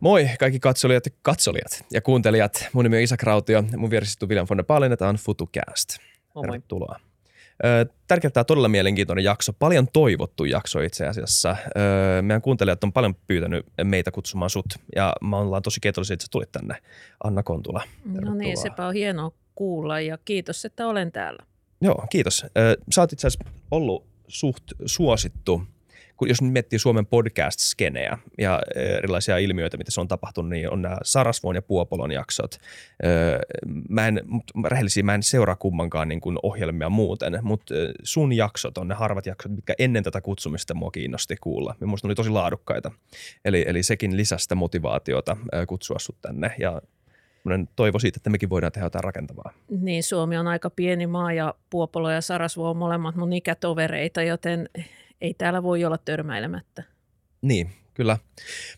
Moi kaikki katsojat ja katsolijat ja kuuntelijat. Mun nimi on Isa Krautio. Mun vieressä istuu William von der Palen, tämä on FutuCast. Moi. Tervetuloa. Tärkeää tämä todella mielenkiintoinen jakso, paljon toivottu jakso itse asiassa. Meidän kuuntelijat on paljon pyytänyt meitä kutsumaan sut ja me ollaan tosi kiitollisia, että sä tulit tänne, Anna Kontula. No niin, sepä on hienoa kuulla ja kiitos, että olen täällä. Joo, kiitos. Sä oot itse asiassa ollut suht suosittu kun jos nyt miettii Suomen podcast-skeneä ja erilaisia ilmiöitä, mitä se on tapahtunut, niin on nämä Sarasvuon ja Puopolon jaksot. Mä en, rehellisiä, mä en seuraa kummankaan niin kuin ohjelmia muuten, mutta sun jaksot on ne harvat jaksot, mitkä ennen tätä kutsumista mua kiinnosti kuulla. Minusta ne oli tosi laadukkaita. Eli, eli sekin lisästä motivaatiota kutsua sut tänne ja toivo siitä, että mekin voidaan tehdä jotain rakentavaa. Niin, Suomi on aika pieni maa ja Puopolo ja Sarasvuo on molemmat mun ikätovereita, joten ei täällä voi olla törmäilemättä. Niin, kyllä.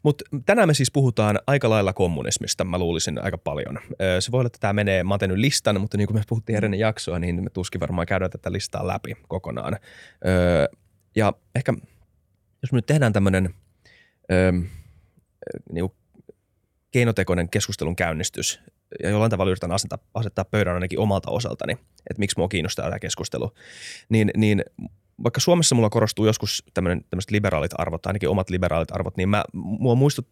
Mutta tänään me siis puhutaan aika lailla kommunismista, mä luulisin aika paljon. Se voi olla, että tämä menee, mä oon listan, mutta niin kuin me puhuttiin ennen jaksoa, niin me tuskin varmaan käydään tätä listaa läpi kokonaan. Ja ehkä, jos me nyt tehdään tämmöinen niin keinotekoinen keskustelun käynnistys, ja jollain tavalla yritän asettaa, asettaa pöydän ainakin omalta osaltani, että miksi mua kiinnostaa tämä keskustelu, niin, niin vaikka Suomessa mulla korostuu joskus tämmöiset liberaalit arvot, ainakin omat liberaalit arvot, niin mä, mua muistut,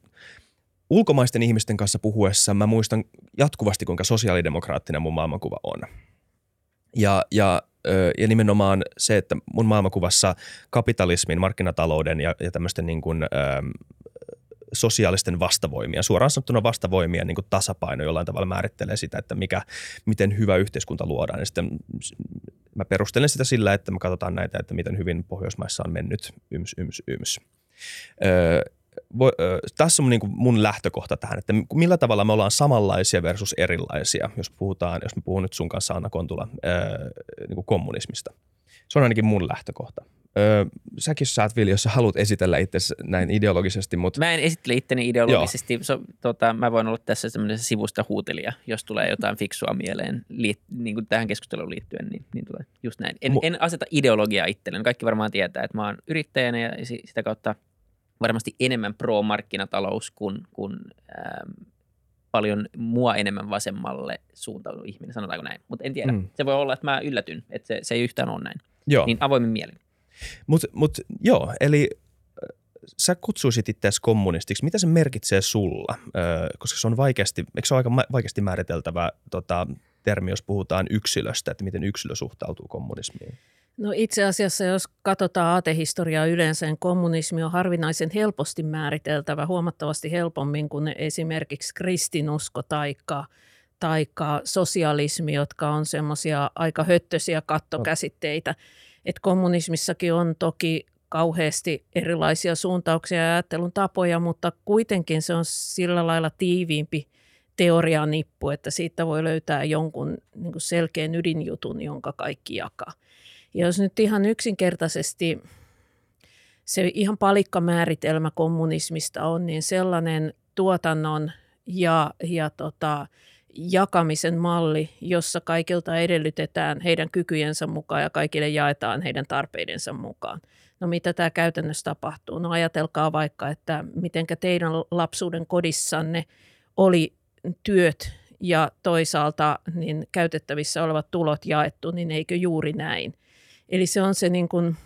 ulkomaisten ihmisten kanssa puhuessa mä muistan jatkuvasti, kuinka sosiaalidemokraattinen mun maailmankuva on. Ja, ja, ja nimenomaan se, että mun maailmankuvassa kapitalismin, markkinatalouden ja, ja tämmöisten niin kuin, sosiaalisten vastavoimia, suoraan sanottuna vastavoimia niin tasapaino jollain tavalla määrittelee sitä, että mikä, miten hyvä yhteiskunta luodaan. Ja sitten mä perustelen sitä sillä, että me katsotaan näitä, että miten hyvin Pohjoismaissa on mennyt yms, yms, yms. Öö, vo, ö, tässä on niin kuin mun lähtökohta tähän, että millä tavalla me ollaan samanlaisia versus erilaisia, jos puhutaan, jos mä puhun nyt sun kanssa Anna Kontula, ö, niin kuin kommunismista. Se on ainakin mun lähtökohta. Öö, säkin saat, Vili, jos sä haluat esitellä itse näin ideologisesti. Mutta... Mä en esittele itteni ideologisesti. So, tota, mä voin olla tässä semmoinen sivusta huutelija, jos tulee jotain fiksua mieleen liit, niin kuin tähän keskusteluun liittyen, niin, niin tulee just näin. En, Mu- en aseta ideologiaa itselleen. Kaikki varmaan tietää, että mä oon yrittäjänä ja sitä kautta varmasti enemmän pro-markkinatalous kuin, kuin ähm, paljon mua enemmän vasemmalle suuntautunut ihminen, sanotaanko näin. Mutta en tiedä. Mm. Se voi olla, että mä yllätyn, että se, se ei yhtään ole näin. Joo. Niin avoimin mielin. Mutta mut, joo, eli äh, sä kutsuisit itseäsi kommunistiksi. Mitä se merkitsee sulla? Ö, koska se on vaikeasti, eikö se ole aika vaikeasti määriteltävä tota, termi, jos puhutaan yksilöstä, että miten yksilö suhtautuu kommunismiin? No itse asiassa, jos katsotaan aatehistoriaa yleensä, niin kommunismi on harvinaisen helposti määriteltävä, huomattavasti helpommin kuin esimerkiksi kristinusko taikka, taikka sosialismi, jotka on semmoisia aika höttöisiä kattokäsitteitä. Et kommunismissakin on toki kauheasti erilaisia suuntauksia ja ajattelun tapoja, mutta kuitenkin se on sillä lailla tiiviimpi teorianippu, että siitä voi löytää jonkun niin selkeän ydinjutun, jonka kaikki jakaa. Ja jos nyt ihan yksinkertaisesti se ihan palikkamääritelmä kommunismista on, niin sellainen tuotannon ja, ja tota, jakamisen malli, jossa kaikilta edellytetään heidän kykyjensä mukaan ja kaikille jaetaan heidän tarpeidensa mukaan. No mitä tämä käytännössä tapahtuu? No ajatelkaa vaikka, että miten teidän lapsuuden kodissanne oli työt ja toisaalta niin käytettävissä olevat tulot jaettu, niin eikö juuri näin? Eli se on se niin kuin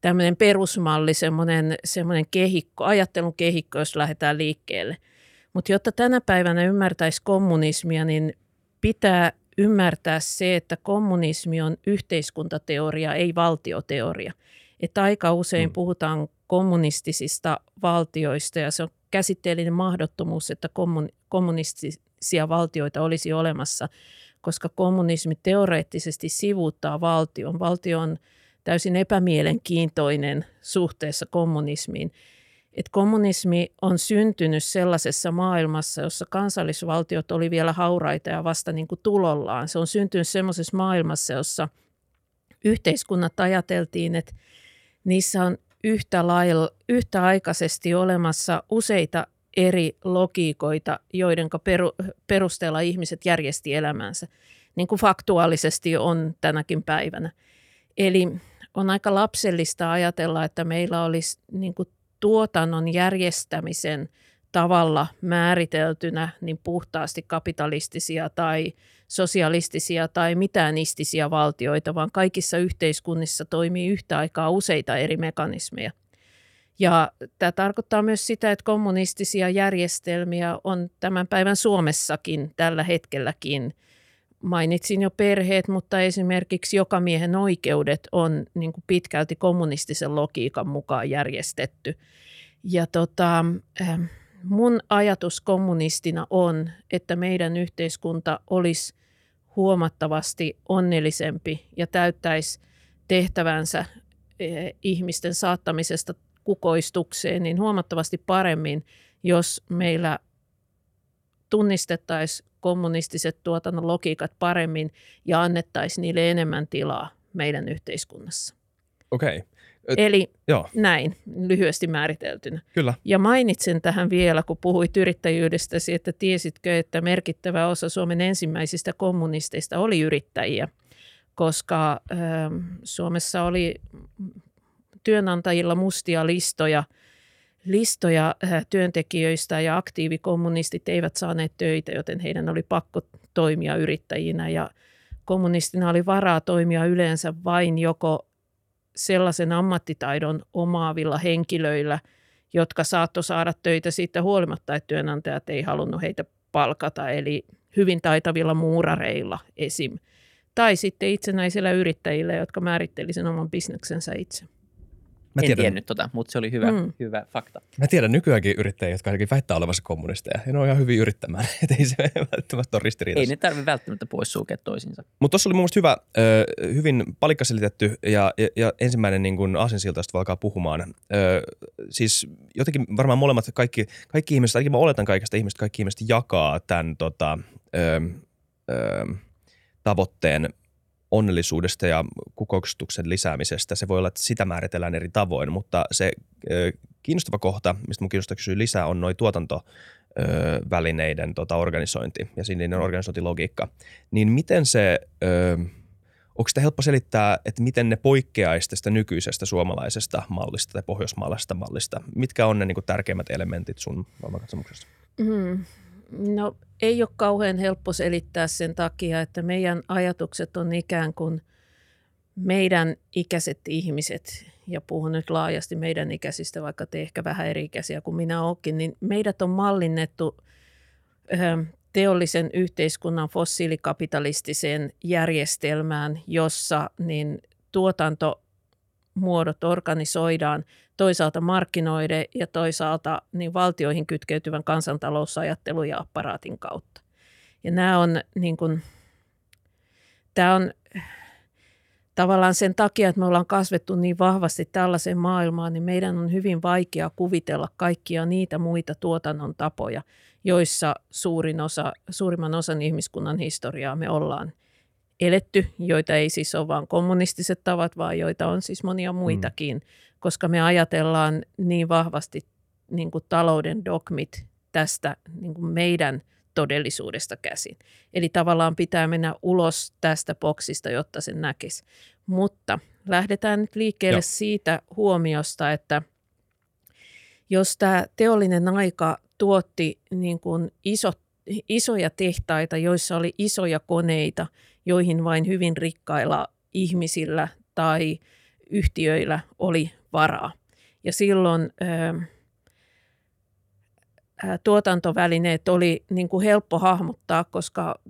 tämmöinen perusmalli, semmoinen, semmoinen kehikko, ajattelun kehikko, jos lähdetään liikkeelle. Mutta jotta tänä päivänä ymmärtäisi kommunismia, niin pitää ymmärtää se, että kommunismi on yhteiskuntateoria, ei valtioteoria. Että aika usein mm. puhutaan kommunistisista valtioista ja se on käsitteellinen mahdottomuus, että kommunistisia valtioita olisi olemassa – koska kommunismi teoreettisesti sivuuttaa valtion. Valtio on täysin epämielenkiintoinen suhteessa kommunismiin. Et kommunismi on syntynyt sellaisessa maailmassa, jossa kansallisvaltiot oli vielä hauraita ja vasta niin kuin tulollaan. Se on syntynyt sellaisessa maailmassa, jossa yhteiskunnat ajateltiin, että niissä on yhtä, lailla, yhtäaikaisesti olemassa useita eri logiikoita, joiden peru, perusteella ihmiset järjesti elämänsä, niin kuin faktuaalisesti on tänäkin päivänä. Eli on aika lapsellista ajatella, että meillä olisi niin kuin tuotannon järjestämisen tavalla määriteltynä niin puhtaasti kapitalistisia tai sosialistisia tai mitänistisiä valtioita, vaan kaikissa yhteiskunnissa toimii yhtä aikaa useita eri mekanismeja. Ja tämä tarkoittaa myös sitä, että kommunistisia järjestelmiä on tämän päivän Suomessakin tällä hetkelläkin. Mainitsin jo perheet, mutta esimerkiksi joka miehen oikeudet on niin kuin pitkälti kommunistisen logiikan mukaan järjestetty. Ja tota, ähm, mun ajatus kommunistina on, että meidän yhteiskunta olisi huomattavasti onnellisempi ja täyttäisi tehtävänsä eh, ihmisten saattamisesta kukoistukseen niin huomattavasti paremmin, jos meillä tunnistettaisiin kommunistiset tuotannon logiikat paremmin ja annettaisiin niille enemmän tilaa meidän yhteiskunnassa. Okei. Okay. Eli Joo. näin lyhyesti määriteltynä. Kyllä. Ja mainitsen tähän vielä, kun puhuit yrittäjyydestäsi, että tiesitkö, että merkittävä osa Suomen ensimmäisistä kommunisteista oli yrittäjiä, koska äh, Suomessa oli työnantajilla mustia listoja, listoja äh, työntekijöistä ja aktiivikommunistit eivät saaneet töitä, joten heidän oli pakko toimia yrittäjinä ja kommunistina oli varaa toimia yleensä vain joko sellaisen ammattitaidon omaavilla henkilöillä, jotka saattoi saada töitä siitä huolimatta, että työnantajat ei halunnut heitä palkata, eli hyvin taitavilla muurareilla esim. Tai sitten itsenäisillä yrittäjillä, jotka määritteli sen oman bisneksensä itse. Mä en tiedän, tiennyt tota, mutta se oli hyvä, mm. hyvä fakta. Mä tiedän nykyäänkin yrittäjiä, jotka ainakin väittää olevansa kommunisteja. Ja ne on ihan hyvin yrittämään, että ei se välttämättä ole ristiriidassa. Ei ne tarvitse välttämättä poissulkea toisinsa. Mutta tuossa oli mun mielestä hyvä, hyvin palikkaselitetty ja, ja, ja ensimmäinen niin kuin aasinsilta, josta alkaa puhumaan. Siis jotenkin varmaan molemmat kaikki, kaikki ihmiset, ainakin mä oletan kaikista ihmistä, kaikki ihmiset jakaa tämän tota, äh, äh, tavoitteen onnellisuudesta ja kukoistuksen lisäämisestä. Se voi olla, että sitä määritellään eri tavoin, mutta se kiinnostava kohta, mistä mun kiinnostaa kysyä lisää, on noin tuotantovälineiden tota, organisointi ja sininen organisointilogiikka. Niin miten se, onko sitä helppo selittää, että miten ne poikkeaisi tästä nykyisestä suomalaisesta mallista tai pohjoismaalaisesta mallista? Mitkä on ne niin kuin, tärkeimmät elementit sun maailmankatsomuksessa? Mm. No ei ole kauhean helppo selittää sen takia, että meidän ajatukset on ikään kuin meidän ikäiset ihmiset, ja puhun nyt laajasti meidän ikäisistä, vaikka te ehkä vähän eri ikäisiä kuin minä olenkin, niin meidät on mallinnettu teollisen yhteiskunnan fossiilikapitalistiseen järjestelmään, jossa niin tuotanto muodot organisoidaan toisaalta markkinoiden ja toisaalta niin valtioihin kytkeytyvän kansantalousajattelun ja apparaatin kautta. Ja nämä on, niin kuin, tämä on tavallaan sen takia, että me ollaan kasvettu niin vahvasti tällaiseen maailmaan, niin meidän on hyvin vaikea kuvitella kaikkia niitä muita tuotannon tapoja, joissa suurin osa, suurimman osan ihmiskunnan historiaa me ollaan eletty, joita ei siis ole vain kommunistiset tavat, vaan joita on siis monia muitakin, mm. koska me ajatellaan niin vahvasti niin kuin talouden dogmit tästä niin kuin meidän todellisuudesta käsin. Eli tavallaan pitää mennä ulos tästä boksista, jotta sen näkisi. Mutta lähdetään nyt liikkeelle Joo. siitä huomiosta, että jos tämä teollinen aika tuotti niin kuin isot, isoja tehtaita, joissa oli isoja koneita – joihin vain hyvin rikkailla ihmisillä tai yhtiöillä oli varaa. Ja silloin ää, tuotantovälineet oli niin kuin helppo hahmottaa, koska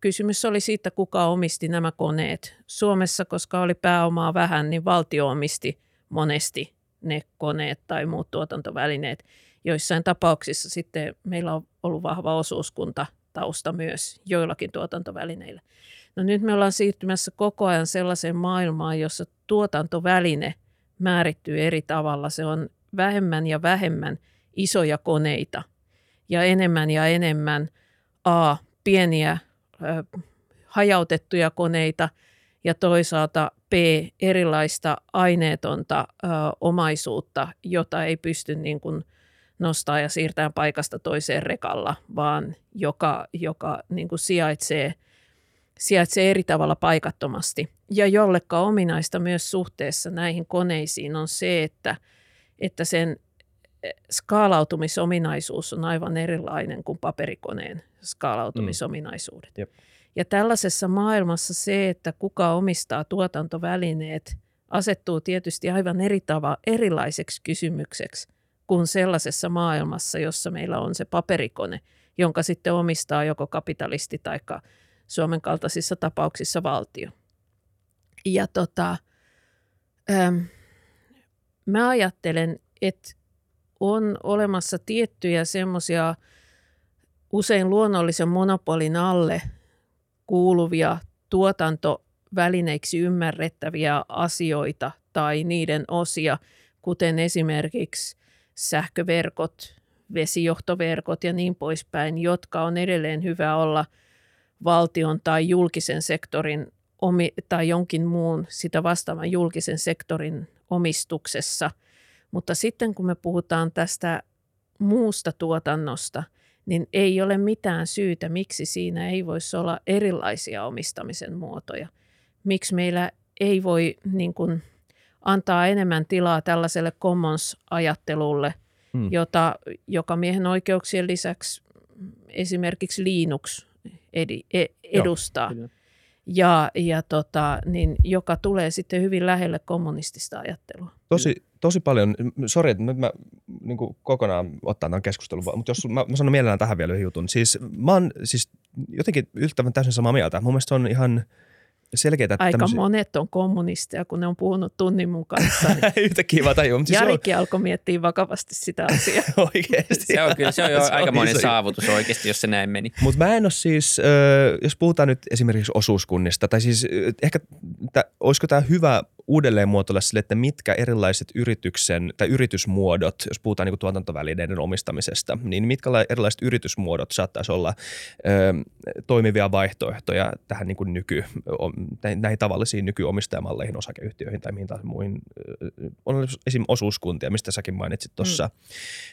kysymys oli siitä, kuka omisti nämä koneet. Suomessa, koska oli pääomaa vähän, niin valtio omisti monesti ne koneet tai muut tuotantovälineet. Joissain tapauksissa sitten meillä on ollut vahva osuuskunta tausta myös joillakin tuotantovälineillä. No nyt me ollaan siirtymässä koko ajan sellaiseen maailmaan, jossa tuotantoväline määrittyy eri tavalla. Se on vähemmän ja vähemmän isoja koneita ja enemmän ja enemmän A, pieniä ö, hajautettuja koneita ja toisaalta B, erilaista aineetonta ö, omaisuutta, jota ei pysty niin kuin nostaa ja siirtää paikasta toiseen rekalla, vaan joka, joka niin kuin sijaitsee – sijaitsee eri tavalla paikattomasti. Ja jollekka ominaista myös suhteessa näihin koneisiin on se, että, että sen skaalautumisominaisuus on aivan erilainen kuin paperikoneen skaalautumisominaisuudet. Mm. Ja tällaisessa maailmassa se, että kuka omistaa tuotantovälineet, asettuu tietysti aivan eri tava, erilaiseksi kysymykseksi kuin sellaisessa maailmassa, jossa meillä on se paperikone, jonka sitten omistaa joko kapitalisti tai Suomen kaltaisissa tapauksissa valtio. Ja tota, ähm, mä ajattelen, että on olemassa tiettyjä semmoisia usein luonnollisen monopolin alle kuuluvia tuotantovälineiksi ymmärrettäviä asioita tai niiden osia, kuten esimerkiksi sähköverkot, vesijohtoverkot ja niin poispäin, jotka on edelleen hyvä olla valtion tai julkisen sektorin omi, tai jonkin muun sitä vastaavan julkisen sektorin omistuksessa. Mutta sitten kun me puhutaan tästä muusta tuotannosta, niin ei ole mitään syytä, miksi siinä ei voisi olla erilaisia omistamisen muotoja. Miksi meillä ei voi niin kuin, antaa enemmän tilaa tällaiselle commons-ajattelulle, hmm. jota, joka miehen oikeuksien lisäksi esimerkiksi Linux edi, e, edustaa. Joo, ja, ja tota, niin, joka tulee sitten hyvin lähelle kommunistista ajattelua. Tosi, tosi paljon, sori, että nyt mä niin kokonaan ottan tämän keskustelun, mutta jos mä, mä sanon mielellään tähän vielä yhden jutun. Siis mä oon siis jotenkin yltävän täysin samaa mieltä. Mun mielestä on ihan – selkeitä. Aika tämmöisiä... monet on kommunisteja, kun ne on puhunut tunnin mun kanssa. Niin Yhtä kiva tajua. Siis Jarikin on... alkoi miettiä vakavasti sitä asiaa. oikeasti. Se on kyllä, se on jo se aika monen saavutus oikeasti, jos se näin meni. Mutta mä en ole siis, jos puhutaan nyt esimerkiksi osuuskunnista, tai siis ehkä, olisiko tämä hyvä uudelleen muotoilla sille, että mitkä erilaiset yrityksen tai yritysmuodot, jos puhutaan niin tuotantovälineiden omistamisesta, niin mitkä erilaiset yritysmuodot saattaisi olla ö, toimivia vaihtoehtoja tähän niin kuin nyky, näihin tavallisiin nykyomistajamalleihin, osakeyhtiöihin tai mihin taas muihin. On esim. osuuskuntia, mistä säkin mainitsit tuossa. Mm.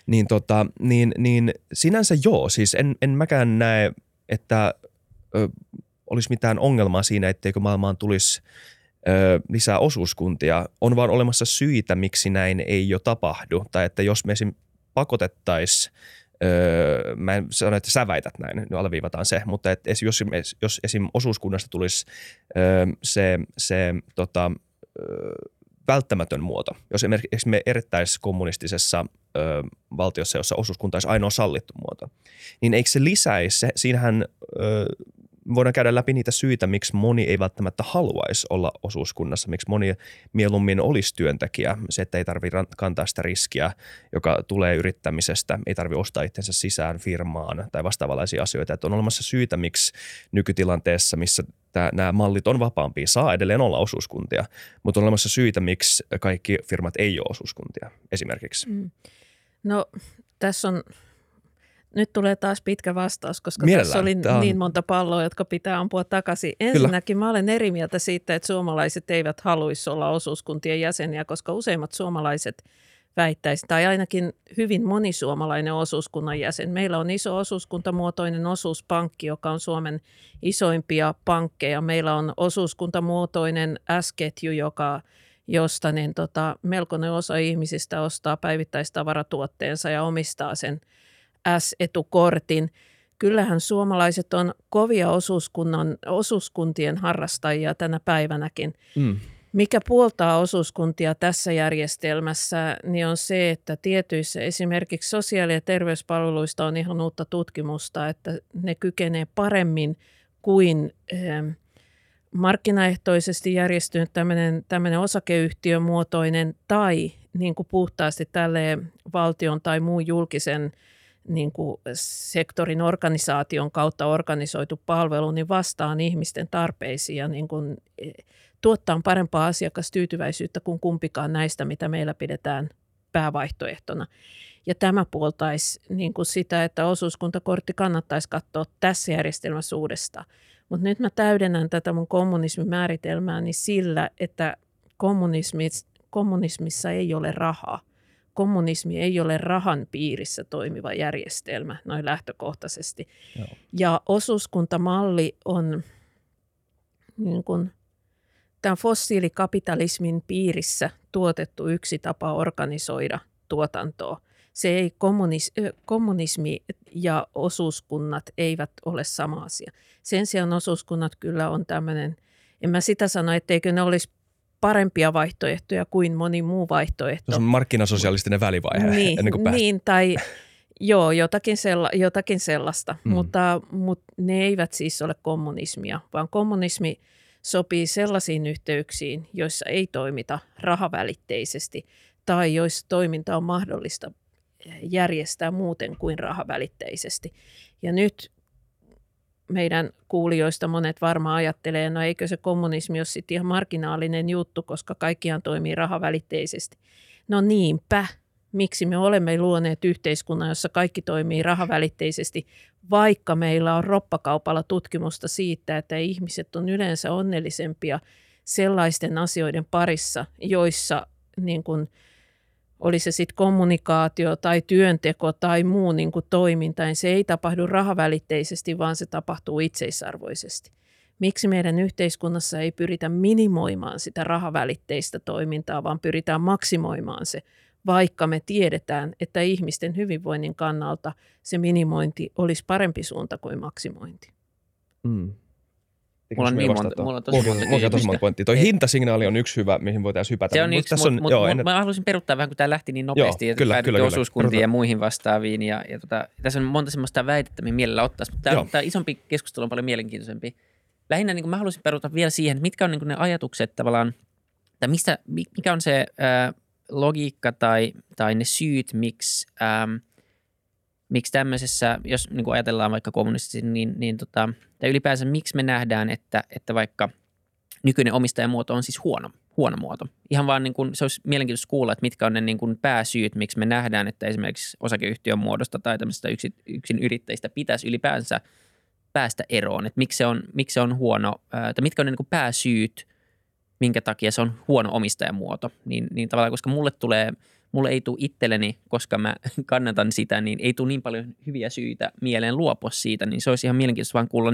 Niin, tota, niin, niin sinänsä joo, siis en, en mäkään näe, että ö, olisi mitään ongelmaa siinä, etteikö maailmaan tulisi lisää osuuskuntia. On vaan olemassa syitä, miksi näin ei jo tapahdu. Tai että jos me esim. pakotettaisiin Öö, mä en sano, että sä väität näin, nyt alleviivataan se, mutta et jos, jos esim. osuuskunnasta tulisi öö, se, se tota, öö, välttämätön muoto, jos esimerkiksi me erittäisiin kommunistisessa valtiossa, jossa osuuskunta olisi ainoa sallittu muoto, niin eikö se lisäisi, siinähän voidaan käydä läpi niitä syitä, miksi moni ei välttämättä haluaisi olla osuuskunnassa, miksi moni mieluummin olisi työntekijä. Se, että ei tarvitse kantaa sitä riskiä, joka tulee yrittämisestä, ei tarvitse ostaa itsensä sisään firmaan tai vastaavanlaisia asioita. Että on olemassa syitä, miksi nykytilanteessa, missä tämä, nämä mallit on vapaampia, saa edelleen olla osuuskuntia, mutta on olemassa syitä, miksi kaikki firmat ei ole osuuskuntia esimerkiksi. Mm. No tässä on nyt tulee taas pitkä vastaus, koska Mielellään. tässä oli Tämä on... niin monta palloa, jotka pitää ampua takaisin. Ensinnäkin Kyllä. mä olen eri mieltä siitä, että suomalaiset eivät haluaisi olla osuuskuntien jäseniä, koska useimmat suomalaiset väittäisi, tai ainakin hyvin moni suomalainen osuuskunnan jäsen. Meillä on iso osuuskuntamuotoinen osuuspankki, joka on Suomen isoimpia pankkeja. Meillä on osuuskuntamuotoinen S-ketju, joka josta niin tota, melkoinen osa ihmisistä ostaa päivittäistavaratuotteensa ja omistaa sen – S-etukortin. Kyllähän suomalaiset on kovia osuuskunnan, osuuskuntien harrastajia tänä päivänäkin. Mm. Mikä puoltaa osuuskuntia tässä järjestelmässä, niin on se, että tietyissä esimerkiksi sosiaali- ja terveyspalveluista on ihan uutta tutkimusta, että ne kykenee paremmin kuin eh, markkinaehtoisesti järjestynyt tämmöinen, tämmöinen osakeyhtiömuotoinen tai niin kuin puhtaasti tälle valtion tai muun julkisen – niin kuin sektorin organisaation kautta organisoitu palvelu, niin vastaan ihmisten tarpeisiin ja niin kuin e, tuottaa parempaa asiakastyytyväisyyttä kuin kumpikaan näistä, mitä meillä pidetään päävaihtoehtona. Ja tämä puoltaisi niin kuin sitä, että osuuskuntakortti kannattaisi katsoa tässä järjestelmässä uudestaan. Mutta nyt mä täydennän tätä mun kommunismimääritelmääni sillä, että kommunismissa ei ole rahaa – kommunismi ei ole rahan piirissä toimiva järjestelmä noin lähtökohtaisesti. Joo. Ja osuuskuntamalli on niin kuin, tämän fossiilikapitalismin piirissä tuotettu yksi tapa organisoida tuotantoa. Se ei kommunis, kommunismi ja osuuskunnat eivät ole sama asia. Sen sijaan osuuskunnat kyllä on tämmöinen, en mä sitä sano, etteikö ne olisi parempia vaihtoehtoja kuin moni muu vaihtoehto. Se on markkinasosialistinen välivaihe. Niin, ennen kuin niin tai joo, jotakin, sella, jotakin sellaista, mm. mutta, mutta ne eivät siis ole kommunismia, vaan kommunismi sopii sellaisiin yhteyksiin, joissa ei toimita rahavälitteisesti tai joissa toiminta on mahdollista järjestää muuten kuin rahavälitteisesti. Ja nyt meidän kuulijoista monet varmaan ajattelee, no eikö se kommunismi ole sitten ihan marginaalinen juttu, koska kaikkiaan toimii rahavälitteisesti. No niinpä, miksi me olemme luoneet yhteiskunnan, jossa kaikki toimii rahavälitteisesti, vaikka meillä on roppakaupalla tutkimusta siitä, että ihmiset on yleensä onnellisempia sellaisten asioiden parissa, joissa niin kuin, oli se sitten kommunikaatio tai työnteko tai muu niin kuin toiminta, niin se ei tapahdu rahavälitteisesti, vaan se tapahtuu itseisarvoisesti. Miksi meidän yhteiskunnassa ei pyritä minimoimaan sitä rahavälitteistä toimintaa, vaan pyritään maksimoimaan se, vaikka me tiedetään, että ihmisten hyvinvoinnin kannalta se minimointi olisi parempi suunta kuin maksimointi. Mm. Mulla on, niin monta, mulla on tosi monta, monta, tosi monta pointtia. Toi hintasignaali on yksi hyvä, mihin voitaisiin hypätä. Se on yksi, mutta mut, mut, ennen... mä haluaisin peruttaa vähän, kun tämä lähti niin nopeasti, joo, että kyllä, kyllä, osuuskuntiin kyllä. ja muihin vastaaviin. Ja, ja tota, tässä on monta semmoista väitettä, mihin mielellä ottaisi, mutta tämä, tämä isompi keskustelu on paljon mielenkiintoisempi. Lähinnä niin mä haluaisin peruttaa vielä siihen, että mitkä on niin ne ajatukset tavallaan, tai mistä, mikä on se äh, logiikka tai, tai ne syyt, miksi, ähm, miksi tämmöisessä, jos niin kuin ajatellaan vaikka kommunistisesti, niin, niin tota, tai ylipäänsä miksi me nähdään, että, että vaikka nykyinen omistajamuoto on siis huono, huono muoto. Ihan vaan niin kuin, se olisi mielenkiintoista kuulla, että mitkä on ne niin kuin pääsyyt, miksi me nähdään, että esimerkiksi osakeyhtiön muodosta tai tämmöisestä yksin, yksin yrittäjistä pitäisi ylipäänsä päästä eroon. Että miksi se on, miksi se on huono, tai mitkä on ne niin kuin pääsyyt – minkä takia se on huono omistajamuoto. Niin, niin tavallaan, koska mulle tulee, mulle ei tule itselleni, koska mä kannatan sitä, niin ei tule niin paljon hyviä syitä mieleen luopua siitä, niin se olisi ihan mielenkiintoista vaan kuulla,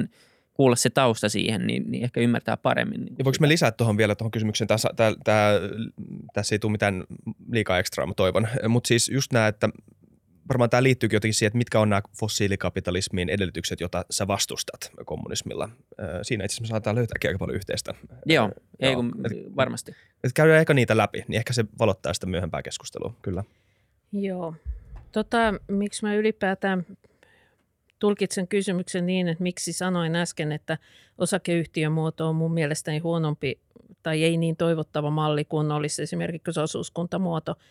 kuulla se tausta siihen, niin, niin ehkä ymmärtää paremmin. Niin ja voinko me lisätä tuohon vielä tuohon kysymykseen? Tässä, tää, tää, tässä ei tule mitään liikaa ekstraa, mä toivon. Mutta siis just nämä, että varmaan tämä liittyykin jotenkin siihen, että mitkä on nämä fossiilikapitalismin edellytykset, joita sä vastustat kommunismilla. Siinä itse asiassa saattaa löytää aika paljon yhteistä. Joo, ei kun, varmasti. Et käydään ehkä niitä läpi, niin ehkä se valottaa sitä myöhempää keskustelua, kyllä. Joo. Tota, miksi mä ylipäätään tulkitsen kysymyksen niin, että miksi sanoin äsken, että osakeyhtiömuoto on mun mielestäni huonompi tai ei niin toivottava malli kuin olisi esimerkiksi osuuskuntamuoto –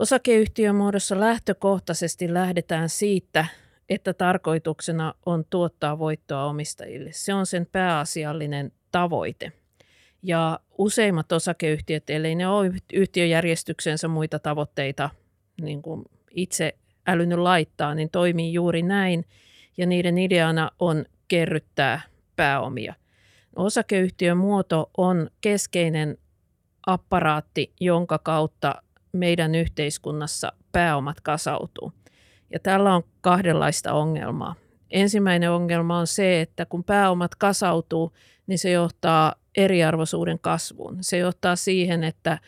Osakeyhtiön muodossa lähtökohtaisesti lähdetään siitä, että tarkoituksena on tuottaa voittoa omistajille. Se on sen pääasiallinen tavoite. Ja useimmat osakeyhtiöt, ellei ne ole yhtiöjärjestyksensä muita tavoitteita niin kuin itse älynyt laittaa, niin toimii juuri näin. Ja niiden ideana on kerryttää pääomia. Osakeyhtiön muoto on keskeinen apparaatti, jonka kautta meidän yhteiskunnassa pääomat kasautuu. Ja tällä on kahdenlaista ongelmaa. Ensimmäinen ongelma on se, että kun pääomat kasautuu, niin se johtaa eriarvoisuuden kasvuun. Se johtaa siihen, että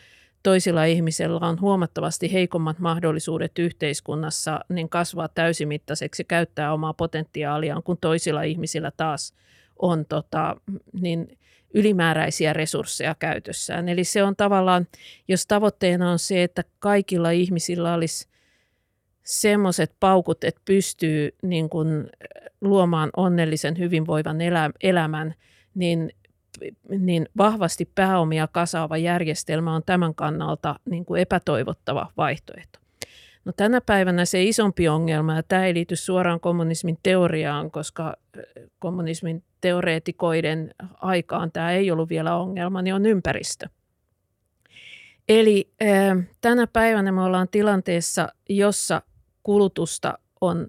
toisilla ihmisillä on huomattavasti heikommat mahdollisuudet yhteiskunnassa niin kasvaa täysimittaiseksi käyttää omaa potentiaaliaan, kun toisilla ihmisillä taas on tota, niin ylimääräisiä resursseja käytössään. Eli se on tavallaan, jos tavoitteena on se, että kaikilla ihmisillä olisi semmoiset paukut, että pystyy niin kuin luomaan onnellisen, hyvinvoivan elämän, niin, niin vahvasti pääomia kasaava järjestelmä on tämän kannalta niin kuin epätoivottava vaihtoehto. No tänä päivänä se isompi ongelma, ja tämä ei liity suoraan kommunismin teoriaan, koska kommunismin teoreetikoiden aikaan tämä ei ollut vielä ongelma, niin on ympäristö. Eli tänä päivänä me ollaan tilanteessa, jossa kulutusta on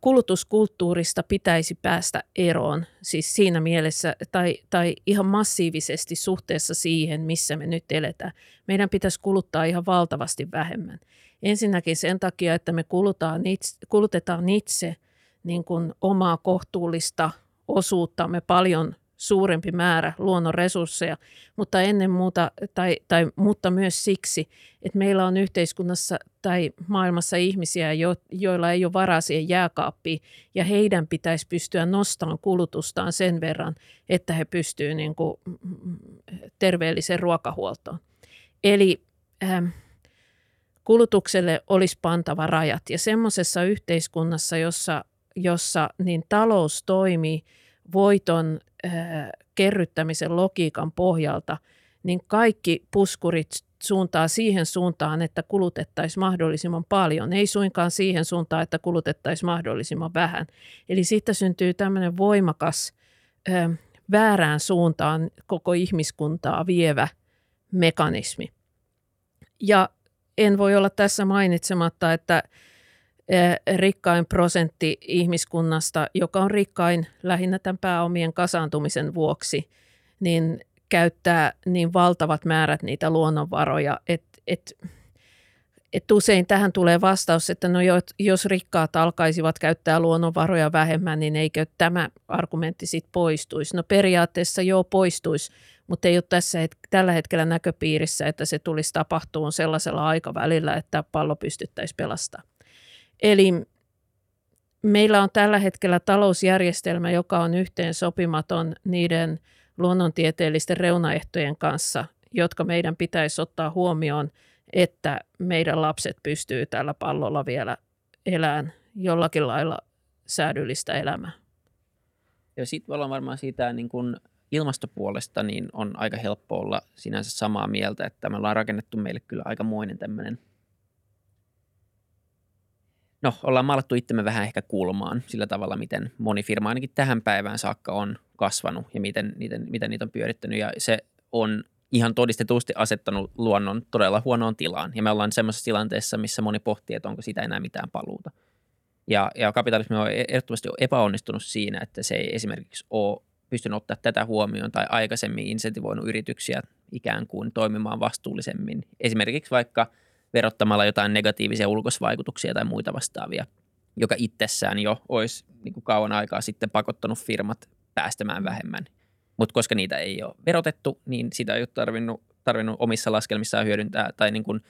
kulutuskulttuurista pitäisi päästä eroon, siis siinä mielessä tai, tai ihan massiivisesti suhteessa siihen, missä me nyt eletään. Meidän pitäisi kuluttaa ihan valtavasti vähemmän. Ensinnäkin sen takia, että me kulutaan itse, kulutetaan itse niin kuin omaa kohtuullista osuuttamme paljon suurempi määrä luonnon resursseja, mutta ennen muuta, tai, tai, mutta myös siksi, että meillä on yhteiskunnassa tai maailmassa ihmisiä, jo, joilla ei ole varaa siihen jääkaappiin, ja heidän pitäisi pystyä nostamaan kulutustaan sen verran, että he pystyvät niin kuin, terveelliseen ruokahuoltoon. Eli ähm, kulutukselle olisi pantava rajat, ja semmoisessa yhteiskunnassa, jossa, jossa niin talous toimii – voiton äh, kerryttämisen logiikan pohjalta, niin kaikki puskurit suuntaa siihen suuntaan, että kulutettaisiin mahdollisimman paljon, ei suinkaan siihen suuntaan, että kulutettaisiin mahdollisimman vähän. Eli siitä syntyy tämmöinen voimakas äh, väärään suuntaan koko ihmiskuntaa vievä mekanismi. Ja en voi olla tässä mainitsematta, että rikkain prosentti ihmiskunnasta, joka on rikkain lähinnä tämän pääomien kasaantumisen vuoksi, niin käyttää niin valtavat määrät niitä luonnonvaroja, että et, et usein tähän tulee vastaus, että no jos rikkaat alkaisivat käyttää luonnonvaroja vähemmän, niin eikö tämä argumentti sitten poistuisi? No periaatteessa joo poistuisi, mutta ei ole tässä het- tällä hetkellä näköpiirissä, että se tulisi tapahtumaan sellaisella aikavälillä, että pallo pystyttäisiin pelastamaan. Eli meillä on tällä hetkellä talousjärjestelmä, joka on yhteen sopimaton niiden luonnontieteellisten reunaehtojen kanssa, jotka meidän pitäisi ottaa huomioon, että meidän lapset pystyy tällä pallolla vielä elämään jollakin lailla säädyllistä elämää. Ja sitten ollaan varmaan siitä niin kun ilmastopuolesta, niin on aika helppo olla sinänsä samaa mieltä, että me ollaan rakennettu meille kyllä aikamoinen tämmöinen – no, ollaan maalattu itsemme vähän ehkä kulmaan sillä tavalla, miten moni firma ainakin tähän päivään saakka on kasvanut ja miten, miten, miten niitä on pyörittänyt. Ja se on ihan todistetusti asettanut luonnon todella huonoon tilaan. Ja me ollaan semmoisessa tilanteessa, missä moni pohtii, että onko sitä enää mitään paluuta. Ja, ja kapitalismi on ehdottomasti epäonnistunut siinä, että se ei esimerkiksi ole pystynyt ottaa tätä huomioon tai aikaisemmin insentivoinut yrityksiä ikään kuin toimimaan vastuullisemmin. Esimerkiksi vaikka – verottamalla jotain negatiivisia ulkosvaikutuksia tai muita vastaavia, joka itsessään jo olisi niin kuin kauan aikaa sitten pakottanut firmat päästämään vähemmän. Mutta koska niitä ei ole verotettu, niin sitä ei ole tarvinnut, tarvinnut omissa laskelmissaan hyödyntää tai niin kuin,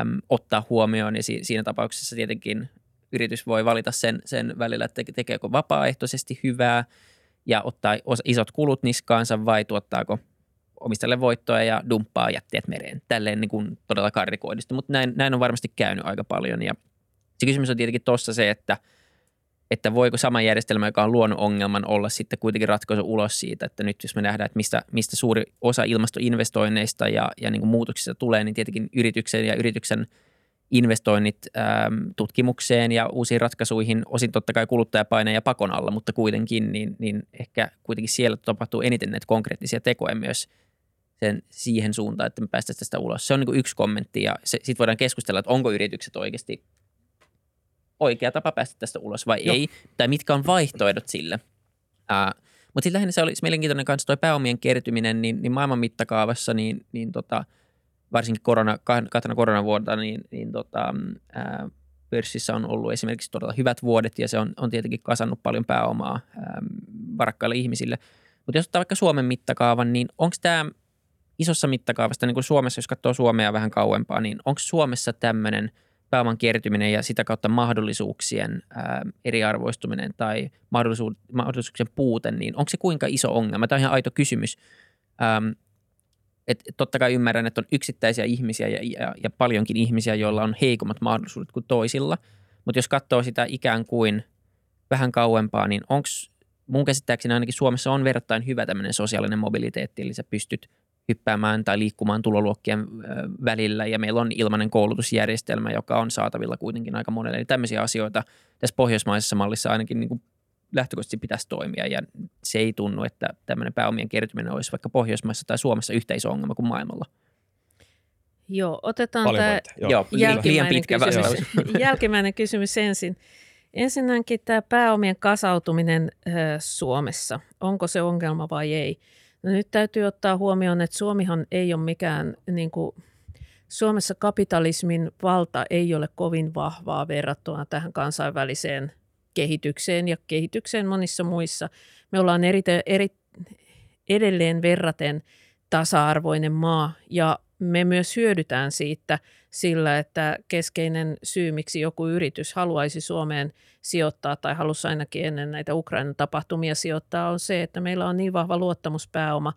äm, ottaa huomioon. Ja si- siinä tapauksessa tietenkin yritys voi valita sen, sen välillä, että tekeekö vapaaehtoisesti hyvää ja ottaa isot kulut niskaansa vai tuottaako – omistajalle voittoa ja dumppaa jätteet mereen. Tälleen niin kuin todella karrikoidusti, mutta näin, näin on varmasti käynyt aika paljon. Ja se kysymys on tietenkin tuossa se, että, että voiko sama järjestelmä, joka on luonut ongelman, olla sitten kuitenkin ratkaisu ulos siitä, että nyt jos me nähdään, että mistä, mistä suuri osa ilmastoinvestoinneista ja, ja niin kuin muutoksista tulee, niin tietenkin yrityksen ja yrityksen investoinnit äm, tutkimukseen ja uusiin ratkaisuihin, osin totta kai kuluttajapaine ja pakon alla, mutta kuitenkin, niin, niin ehkä kuitenkin siellä tapahtuu eniten näitä konkreettisia tekoja myös – sen siihen suuntaan, että me päästäisiin tästä ulos. Se on niin yksi kommentti ja sitten voidaan keskustella, että onko yritykset oikeasti oikea tapa päästä tästä ulos vai Joo. ei, tai mitkä on vaihtoehdot sille. Uh, mutta sitten lähinnä se oli mielenkiintoinen kanssa tuo pääomien kertyminen, niin, niin maailman mittakaavassa, niin, niin tota, varsinkin korona, kahtena koronavuotta, niin, niin tota, ää, pörssissä on ollut esimerkiksi todella hyvät vuodet ja se on, on tietenkin kasannut paljon pääomaa ää, varakkaille ihmisille. Mutta jos ottaa vaikka Suomen mittakaavan, niin onko tämä isossa mittakaavasta, niin kuin Suomessa, jos katsoo Suomea vähän kauempaa, niin onko Suomessa tämmöinen pääoman kertyminen ja sitä kautta mahdollisuuksien ää, eriarvoistuminen tai mahdollisuus, mahdollisuuksien puute, niin onko se kuinka iso ongelma? Tämä on ihan aito kysymys. Ähm, et totta kai ymmärrän, että on yksittäisiä ihmisiä ja, ja, ja paljonkin ihmisiä, joilla on heikommat mahdollisuudet kuin toisilla, mutta jos katsoo sitä ikään kuin vähän kauempaa, niin onko mun käsittääkseni ainakin Suomessa on verrattain hyvä tämmöinen sosiaalinen mobiliteetti, eli sä pystyt – hyppäämään tai liikkumaan tuloluokkien välillä ja meillä on ilmainen koulutusjärjestelmä, joka on saatavilla kuitenkin aika monelle. Eli tämmöisiä asioita tässä pohjoismaisessa mallissa ainakin niin kuin lähtökohtaisesti pitäisi toimia ja se ei tunnu, että tämmöinen pääomien kertyminen olisi vaikka Pohjoismaissa tai Suomessa yhtä iso ongelma kuin maailmalla. Joo, otetaan Paljon tämä Joo. Joo, liian pitkä kysymys, jälkimmäinen kysymys ensin. Ensinnäkin tämä pääomien kasautuminen Suomessa, onko se ongelma vai ei? No nyt täytyy ottaa huomioon, että Suomihan ei ole mikään, niin kuin, Suomessa kapitalismin valta ei ole kovin vahvaa verrattuna tähän kansainväliseen kehitykseen ja kehitykseen monissa muissa. Me ollaan eri, eri, edelleen verraten tasa-arvoinen maa ja me myös hyödytään siitä sillä, että keskeinen syy, miksi joku yritys haluaisi Suomeen sijoittaa tai halusi ainakin ennen näitä Ukrainan tapahtumia sijoittaa, on se, että meillä on niin vahva luottamuspääoma,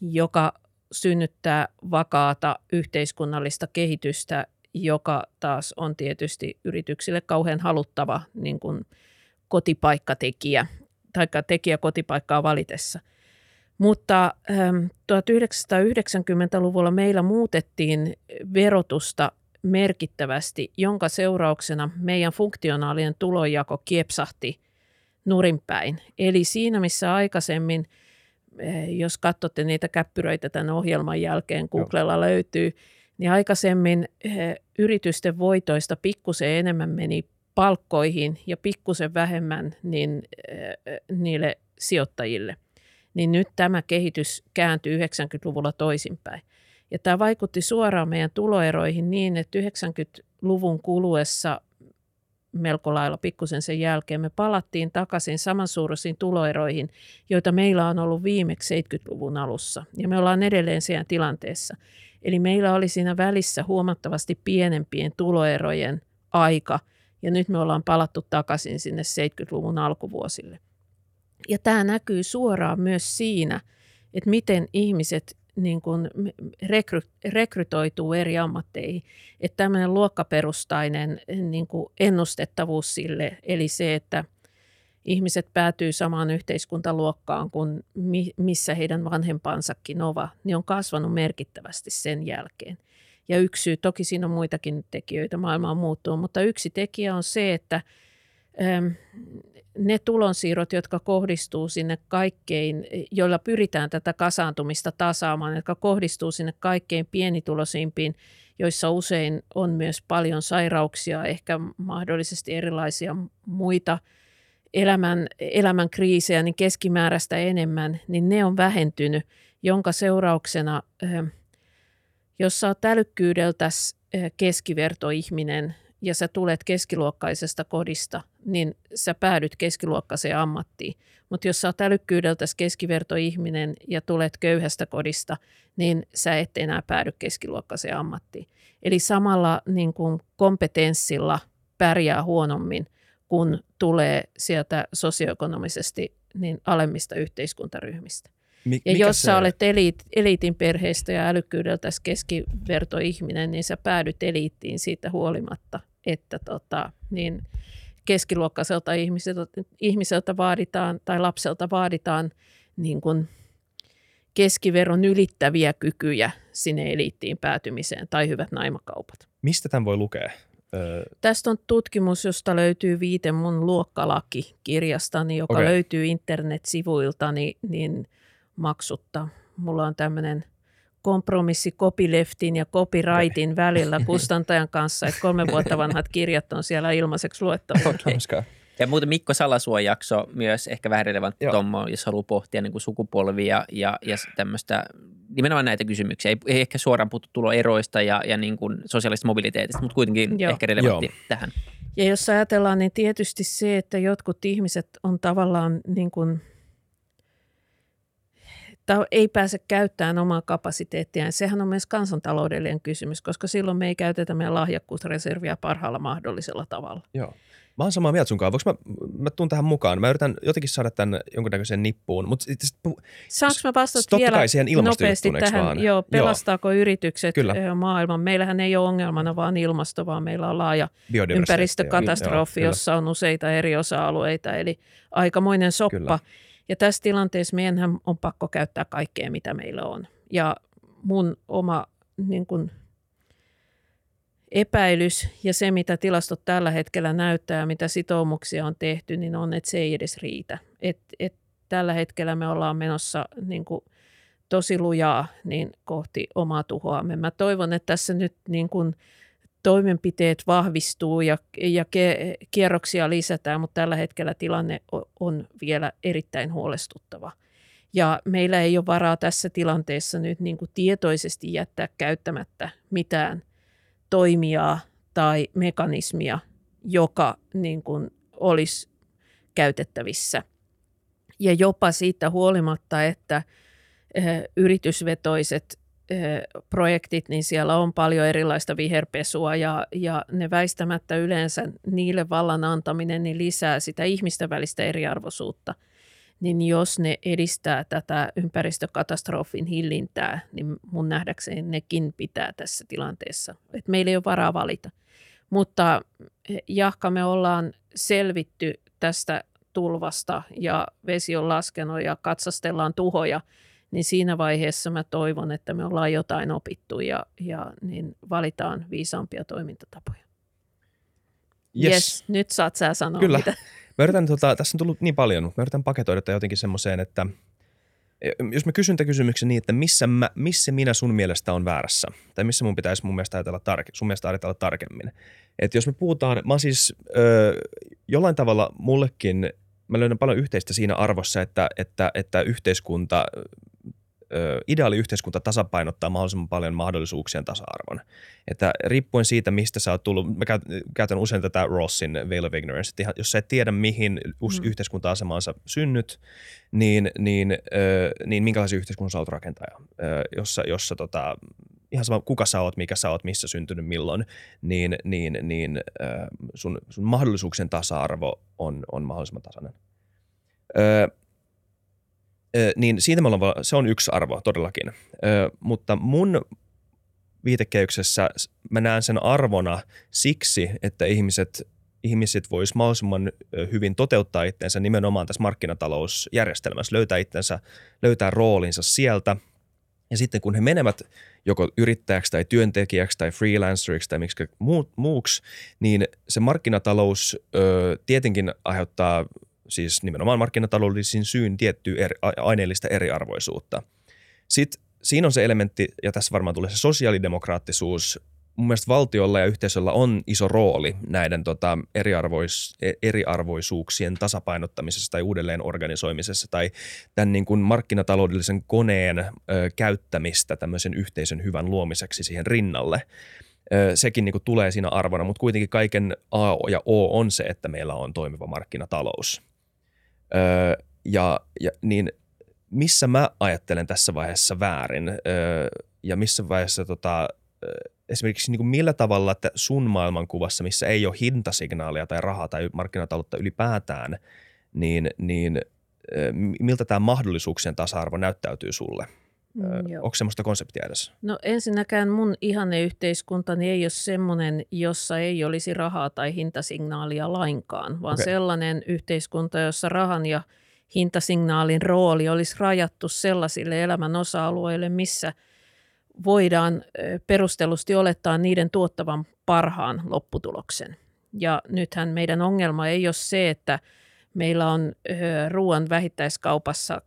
joka synnyttää vakaata yhteiskunnallista kehitystä, joka taas on tietysti yrityksille kauhean haluttava niin kuin kotipaikkatekijä tai tekijä kotipaikkaa valitessa – mutta 1990-luvulla ähm, meillä muutettiin verotusta merkittävästi, jonka seurauksena meidän funktionaalinen tulonjako kiepsahti nurinpäin. Eli siinä, missä aikaisemmin, äh, jos katsotte niitä käppyröitä tämän ohjelman jälkeen, Googlella löytyy, niin aikaisemmin äh, yritysten voitoista pikkusen enemmän meni palkkoihin ja pikkusen vähemmän niin, äh, niille sijoittajille niin nyt tämä kehitys kääntyi 90-luvulla toisinpäin. Ja tämä vaikutti suoraan meidän tuloeroihin niin, että 90-luvun kuluessa melko lailla pikkusen sen jälkeen me palattiin takaisin samansuuruisiin tuloeroihin, joita meillä on ollut viimeksi 70-luvun alussa. Ja me ollaan edelleen siinä tilanteessa. Eli meillä oli siinä välissä huomattavasti pienempien tuloerojen aika, ja nyt me ollaan palattu takaisin sinne 70-luvun alkuvuosille. Ja tämä näkyy suoraan myös siinä, että miten ihmiset niin kuin rekry, rekrytoituu eri ammatteihin. Että tämmöinen luokkaperustainen niin kuin ennustettavuus sille, eli se, että ihmiset päätyy samaan yhteiskuntaluokkaan kuin missä heidän vanhempansakin ovat, niin on kasvanut merkittävästi sen jälkeen. Ja yksi syy, toki siinä on muitakin tekijöitä, maailma on muuttunut, mutta yksi tekijä on se, että ne tulonsiirrot, jotka kohdistuu sinne kaikkein, joilla pyritään tätä kasaantumista tasaamaan, jotka kohdistuu sinne kaikkein pienituloisimpiin, joissa usein on myös paljon sairauksia, ehkä mahdollisesti erilaisia muita elämän, elämän kriisejä, niin keskimääräistä enemmän, niin ne on vähentynyt, jonka seurauksena, jos sä oot keskivertoihminen, ja sä tulet keskiluokkaisesta kodista, niin sä päädyt keskiluokkaiseen ammattiin. Mutta jos sä oot älykkyydeltäsi keskivertoihminen ja tulet köyhästä kodista, niin sä et enää päädy keskiluokkaiseen ammattiin. Eli samalla niin kun kompetenssilla pärjää huonommin, kun tulee sieltä sosioekonomisesti niin alemmista yhteiskuntaryhmistä. Mik, ja jos sä olet eliit, eliitin perheestä ja älykkyydeltäsi keskivertoihminen, niin sä päädyt eliittiin siitä huolimatta, että tota, niin keskiluokkaiselta ihmiseltä, ihmiseltä vaaditaan tai lapselta vaaditaan niin kuin keskiveron ylittäviä kykyjä sinne eliittiin päätymiseen tai hyvät naimakaupat. Mistä tämän voi lukea? Tästä on tutkimus, josta löytyy viite mun luokkalaki-kirjastani, joka okay. löytyy internetsivuiltani niin maksutta. Mulla on tämmöinen kompromissi copyleftin ja copyrightin välillä kustantajan kanssa, että kolme vuotta vanhat kirjat on siellä ilmaiseksi luettavissa. Okay. Ja muuten Mikko Salasuon jakso myös ehkä vähän relevantti Tommo, jos haluaa pohtia niin kuin sukupolvia ja, ja tämmöistä, nimenomaan näitä kysymyksiä. Ei, ei ehkä suoraan puhuttu tuloeroista ja, ja niin kuin sosiaalisesta mobiliteetista, mutta kuitenkin Joo. ehkä relevantti Joo. tähän. Ja jos ajatellaan, niin tietysti se, että jotkut ihmiset on tavallaan niin kuin – tai ei pääse käyttämään omaa kapasiteettiaan. Sehän on myös kansantaloudellinen kysymys, koska silloin me ei käytetä meidän lahjakkuusreserviä parhaalla mahdollisella tavalla. Joo. Mä oon samaa mieltä sunkaan. Voinko mä, mä tuun tähän mukaan? Mä yritän jotenkin saada tämän jonkunnäköisen nippuun. Mut Saanko mä vastata vielä siihen nopeasti tähän? Vaan? Joo, pelastaako joo. yritykset Kyllä. maailman? Meillähän ei ole ongelmana vaan ilmasto, vaan meillä on laaja ympäristökatastrofi, joo, jossa on useita eri osa-alueita. Eli aikamoinen soppa. Kyllä. Ja tässä tilanteessa meidän on pakko käyttää kaikkea, mitä meillä on. Ja mun oma niin kun, epäilys ja se, mitä tilastot tällä hetkellä näyttää mitä sitoumuksia on tehty, niin on, että se ei edes riitä. Et, et tällä hetkellä me ollaan menossa niin kuin, tosi lujaa niin kohti omaa tuhoamme. Mä toivon, että tässä nyt niin kuin, toimenpiteet vahvistuu ja, ja kierroksia lisätään, mutta tällä hetkellä tilanne on vielä erittäin huolestuttava. Ja meillä ei ole varaa tässä tilanteessa nyt niin kuin tietoisesti jättää käyttämättä mitään toimijaa tai mekanismia, joka niin kuin olisi käytettävissä. Ja jopa siitä huolimatta, että yritysvetoiset projektit, niin siellä on paljon erilaista viherpesua ja, ja ne väistämättä yleensä niille vallan antaminen niin lisää sitä ihmisten välistä eriarvoisuutta. Niin jos ne edistää tätä ympäristökatastrofin hillintää, niin mun nähdäkseni nekin pitää tässä tilanteessa. Et meillä ei ole varaa valita. Mutta jahka me ollaan selvitty tästä tulvasta ja vesi on laskenut ja katsastellaan tuhoja – niin siinä vaiheessa mä toivon, että me ollaan jotain opittu ja, ja niin valitaan viisaampia toimintatapoja. Yes. yes nyt saat sä sanoa Kyllä. mitä. Mä yritän, tota, tässä on tullut niin paljon, mutta mä yritän paketoida tätä jotenkin semmoiseen, että e, jos mä kysyn tämän kysymyksen niin, että missä, mä, missä minä sun mielestä on väärässä, tai missä mun pitäisi mun mielestä ajatella, tarke, sun mielestä ajatella tarkemmin. Että jos me puhutaan, mä siis ö, jollain tavalla mullekin, mä löydän paljon yhteistä siinä arvossa, että, että, että yhteiskunta ideaali yhteiskunta tasapainottaa mahdollisimman paljon mahdollisuuksien tasa-arvon. Että riippuen siitä, mistä sä oot tullut, mä käytän usein tätä Rossin Veil of Ignorance, että jos sä et tiedä, mihin mm. yhteiskunta-asemaan sä synnyt, niin, niin, niin minkälaisia yhteiskunnan sä oot rakentaja, jossa, jossa tota, ihan sama kuka sä oot, mikä sä oot, missä syntynyt, milloin, niin, niin, niin sun, sun mahdollisuuksien tasa-arvo on, on mahdollisimman tasainen niin siitä me ollaan, se on yksi arvo todellakin. Mutta mun viitekehyksessä mä näen sen arvona siksi, että ihmiset, ihmiset vois mahdollisimman hyvin toteuttaa itseensä nimenomaan tässä markkinatalousjärjestelmässä, löytää itsensä, löytää roolinsa sieltä. Ja sitten kun he menevät joko yrittäjäksi tai työntekijäksi tai freelanceriksi tai miksi muuksi, niin se markkinatalous ö, tietenkin aiheuttaa siis nimenomaan markkinataloudellisin syyn tiettyä eri, aineellista eriarvoisuutta. Sitten siinä on se elementti, ja tässä varmaan tulee se sosiaalidemokraattisuus. Mun mielestä valtiolla ja yhteisöllä on iso rooli näiden tota, eriarvois, e, eriarvoisuuksien tasapainottamisessa tai uudelleen organisoimisessa tai tämän niin kuin markkinataloudellisen koneen ö, käyttämistä tämmöisen yhteisön hyvän luomiseksi siihen rinnalle sekin niin kuin tulee siinä arvona, mutta kuitenkin kaiken A ja O on se, että meillä on toimiva markkinatalous. Öö, ja, ja niin missä mä ajattelen tässä vaiheessa väärin öö, ja missä vaiheessa tota, esimerkiksi niin kuin millä tavalla että sun maailmankuvassa, missä ei ole hintasignaalia tai rahaa tai markkinataloutta ylipäätään, niin, niin miltä tämä mahdollisuuksien tasa-arvo näyttäytyy sulle? Mm, Onko semmoista konseptia edessä? No ensinnäkään mun ihanneyhteiskuntani ei ole semmoinen, jossa ei olisi rahaa tai hintasignaalia lainkaan, vaan okay. sellainen yhteiskunta, jossa rahan ja hintasignaalin rooli olisi rajattu sellaisille elämän osa-alueille, missä voidaan perustellusti olettaa niiden tuottavan parhaan lopputuloksen. Ja nythän meidän ongelma ei ole se, että meillä on ruoan vähittäiskaupassa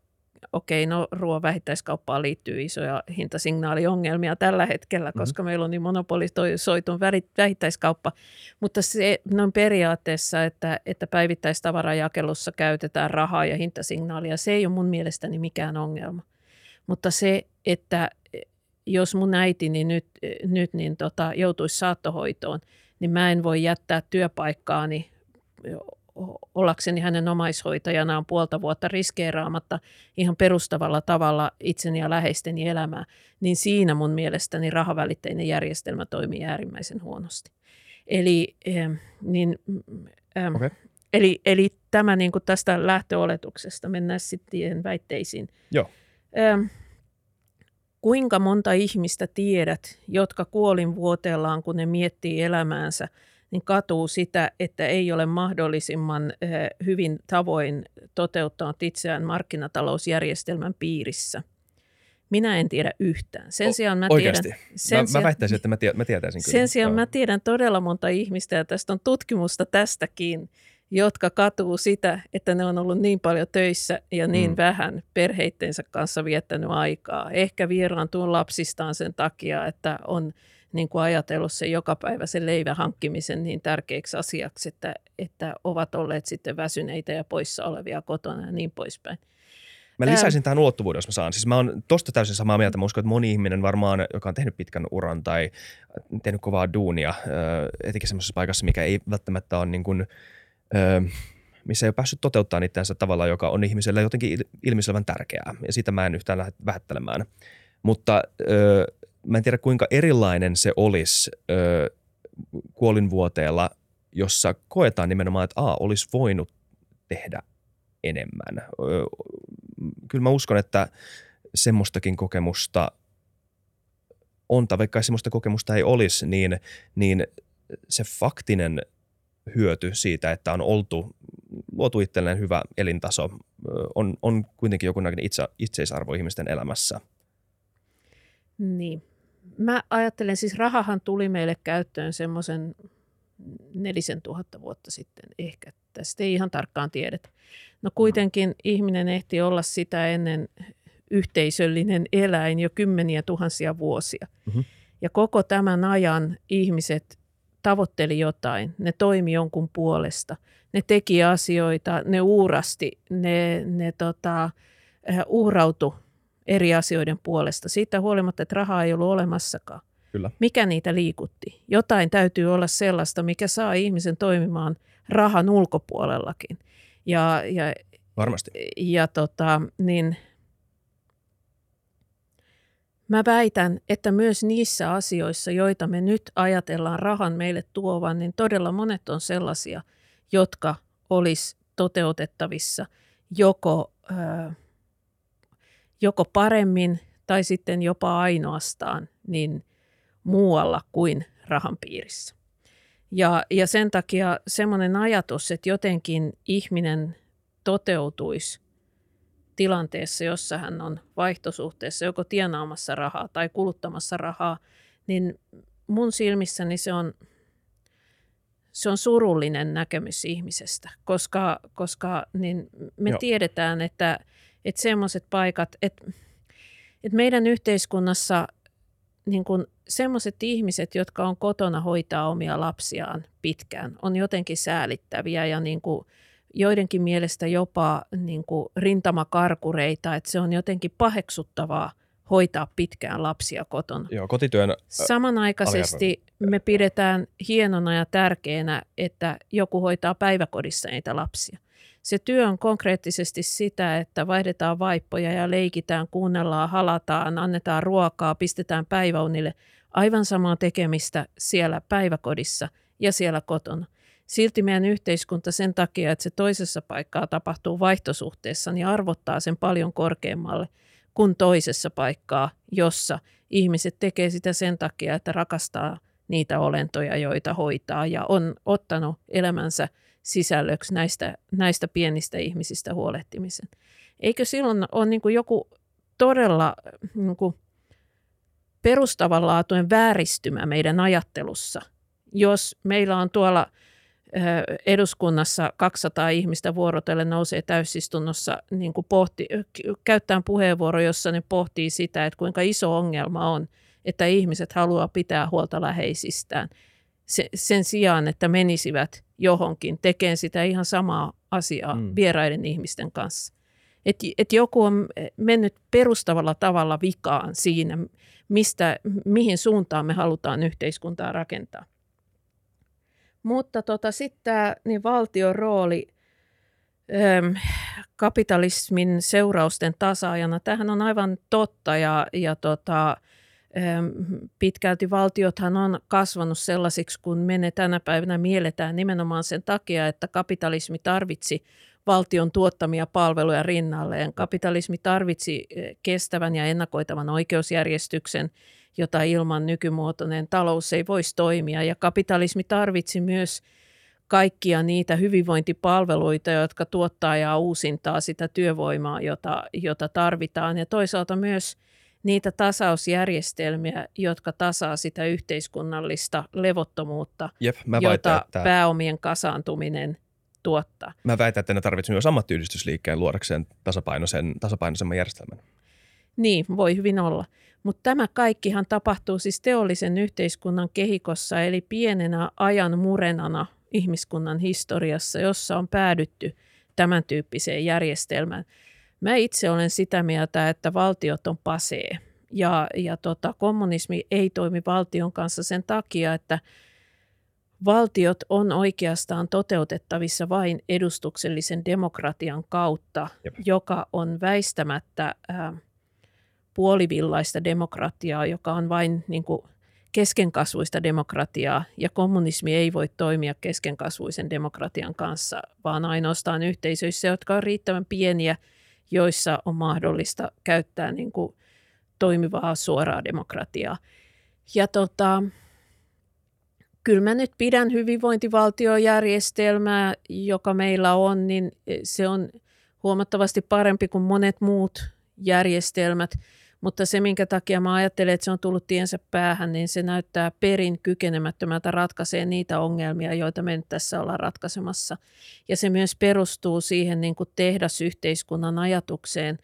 okei, no ruoan vähittäiskauppaan liittyy isoja hintasignaaliongelmia tällä hetkellä, mm-hmm. koska meillä on niin monopolisoitun vähittäiskauppa, mutta se noin periaatteessa, että, että päivittäistavarajakelussa käytetään rahaa ja hintasignaalia, se ei ole mun mielestäni mikään ongelma. Mutta se, että jos mun äitini nyt, nyt niin tota, joutuisi saattohoitoon, niin mä en voi jättää työpaikkaani ollakseni hänen omaishoitajanaan puolta vuotta riskeeraamatta ihan perustavalla tavalla itseni ja läheisteni elämää, niin siinä mun mielestäni rahavälitteinen järjestelmä toimii äärimmäisen huonosti. Eli, niin, ähm, okay. eli, eli tämä niin kuin tästä lähtöoletuksesta, mennään sitten väitteisiin. Joo. Ähm, kuinka monta ihmistä tiedät, jotka kuolinvuoteellaan, kun ne miettii elämäänsä – niin katuu sitä, että ei ole mahdollisimman eh, hyvin tavoin toteuttanut itseään markkinatalousjärjestelmän piirissä. Minä en tiedä yhtään. Sen sijaan mä Oikeasti? tiedän... Sen mä, sijaan, mä väittäisin, että mä, tie, mä tietäisin kyllä. Sen sijaan mä tiedän todella monta ihmistä, ja tästä on tutkimusta tästäkin, jotka katuu sitä, että ne on ollut niin paljon töissä ja niin mm. vähän perheittensä kanssa viettänyt aikaa. Ehkä vieraantuu lapsistaan sen takia, että on niin kuin ajatellut sen sen leivän hankkimisen niin tärkeäksi asiaksi, että, että ovat olleet sitten väsyneitä ja poissa olevia kotona ja niin poispäin. Mä lisäisin tähän ulottuvuuden, jos mä saan. Siis mä oon tosta täysin samaa mieltä. Mä uskon, että moni ihminen varmaan, joka on tehnyt pitkän uran tai tehnyt kovaa duunia, etenkin semmoisessa paikassa, mikä ei välttämättä ole niin kuin, missä ei ole päässyt toteuttaa itseänsä tavalla, joka on ihmiselle jotenkin ilmiselvän tärkeää. Ja sitä mä en yhtään lähde vähättelemään. Mutta mä en tiedä, kuinka erilainen se olisi kuolinvuoteella, jossa koetaan nimenomaan, että A, olisi voinut tehdä enemmän. Kyllä mä uskon, että semmoistakin kokemusta on, tai vaikka semmoista kokemusta ei olisi, niin, niin se faktinen hyöty siitä, että on oltu, luotu itselleen hyvä elintaso, on, on kuitenkin jokunnäköinen itse, itseisarvo ihmisten elämässä. Niin. Mä ajattelen, siis rahahan tuli meille käyttöön semmoisen nelisen tuhatta vuotta sitten ehkä. Tästä ei ihan tarkkaan tiedetä. No kuitenkin ihminen ehti olla sitä ennen yhteisöllinen eläin jo kymmeniä tuhansia vuosia. Mm-hmm. Ja koko tämän ajan ihmiset tavoitteli jotain, ne toimi jonkun puolesta, ne teki asioita, ne uurasti, ne, ne tota, eh, uhrautui eri asioiden puolesta. Siitä huolimatta, että rahaa ei ollut olemassakaan. Kyllä. Mikä niitä liikutti? Jotain täytyy olla sellaista, mikä saa ihmisen toimimaan rahan ulkopuolellakin. Ja, ja, Varmasti. Ja tota, niin Mä väitän, että myös niissä asioissa, joita me nyt ajatellaan rahan meille tuovan, niin todella monet on sellaisia, jotka olisi toteutettavissa joko, ää, joko paremmin tai sitten jopa ainoastaan niin muualla kuin rahan piirissä. Ja, ja sen takia semmoinen ajatus, että jotenkin ihminen toteutuisi tilanteessa, jossa hän on vaihtosuhteessa joko tienaamassa rahaa tai kuluttamassa rahaa, niin mun silmissäni se on, se on surullinen näkemys ihmisestä, koska, koska niin me Joo. tiedetään, että, että semmoiset paikat, että, että meidän yhteiskunnassa niin kuin semmoiset ihmiset, jotka on kotona hoitaa omia lapsiaan pitkään, on jotenkin säälittäviä ja niin kuin joidenkin mielestä jopa niin kuin rintamakarkureita, että se on jotenkin paheksuttavaa hoitaa pitkään lapsia kotona. Joo, kotityön Samanaikaisesti me pidetään hienona ja tärkeänä, että joku hoitaa päiväkodissa niitä lapsia. Se työ on konkreettisesti sitä, että vaihdetaan vaippoja ja leikitään, kuunnellaan, halataan, annetaan ruokaa, pistetään päiväunille. Aivan samaa tekemistä siellä päiväkodissa ja siellä kotona. Silti meidän yhteiskunta sen takia, että se toisessa paikkaa tapahtuu vaihtosuhteessa, niin arvottaa sen paljon korkeammalle kuin toisessa paikkaa, jossa ihmiset tekee sitä sen takia, että rakastaa niitä olentoja, joita hoitaa ja on ottanut elämänsä sisällöksi näistä, näistä pienistä ihmisistä huolehtimisen. Eikö silloin ole niin joku todella niin kuin perustavanlaatuinen vääristymä meidän ajattelussa, jos meillä on tuolla – eduskunnassa 200 ihmistä vuorotellen nousee täysistunnossa niin kuin pohti, käyttää puheenvuoro, jossa ne pohtii sitä, että kuinka iso ongelma on, että ihmiset haluaa pitää huolta läheisistään sen sijaan, että menisivät johonkin tekemään sitä ihan samaa asiaa mm. vieraiden ihmisten kanssa. Et, et joku on mennyt perustavalla tavalla vikaan siinä, mistä, mihin suuntaan me halutaan yhteiskuntaa rakentaa. Mutta tota, sitten tämä niin valtion rooli äm, kapitalismin seurausten tasaajana, tähän on aivan totta ja, ja tota, äm, pitkälti valtiothan on kasvanut sellaisiksi, kun me ne tänä päivänä mielletään nimenomaan sen takia, että kapitalismi tarvitsi valtion tuottamia palveluja rinnalleen. Kapitalismi tarvitsi kestävän ja ennakoitavan oikeusjärjestyksen – jota ilman nykymuotoinen talous ei voisi toimia. Ja kapitalismi tarvitsi myös kaikkia niitä hyvinvointipalveluita, jotka tuottaa ja uusintaa sitä työvoimaa, jota, jota tarvitaan. Ja toisaalta myös niitä tasausjärjestelmiä, jotka tasaa sitä yhteiskunnallista levottomuutta, Jep, mä jota väitän, että... pääomien kasaantuminen tuottaa. Mä väitän, että ne tarvitsevat myös ammattiyhdistysliikkeen luodakseen tasapainoisen, tasapainoisemman järjestelmän. Niin, voi hyvin olla. Mutta tämä kaikkihan tapahtuu siis teollisen yhteiskunnan kehikossa, eli pienenä ajan murenana ihmiskunnan historiassa, jossa on päädytty tämän tyyppiseen järjestelmään. Mä itse olen sitä mieltä, että valtiot on pasee ja, ja tota, kommunismi ei toimi valtion kanssa sen takia, että valtiot on oikeastaan toteutettavissa vain edustuksellisen demokratian kautta, Jep. joka on väistämättä ää, puolivillaista demokratiaa, joka on vain niin kuin, keskenkasvuista demokratiaa, ja kommunismi ei voi toimia keskenkasvuisen demokratian kanssa, vaan ainoastaan yhteisöissä, jotka ovat riittävän pieniä, joissa on mahdollista käyttää niin kuin, toimivaa suoraa demokratiaa. Ja tota, kyllä mä nyt pidän hyvinvointivaltiojärjestelmää, joka meillä on, niin se on huomattavasti parempi kuin monet muut järjestelmät. Mutta se, minkä takia mä ajattelen, että se on tullut tiensä päähän, niin se näyttää perin kykenemättömältä ratkaisee niitä ongelmia, joita me nyt tässä ollaan ratkaisemassa. Ja se myös perustuu siihen niin kuin tehdasyhteiskunnan ajatukseen,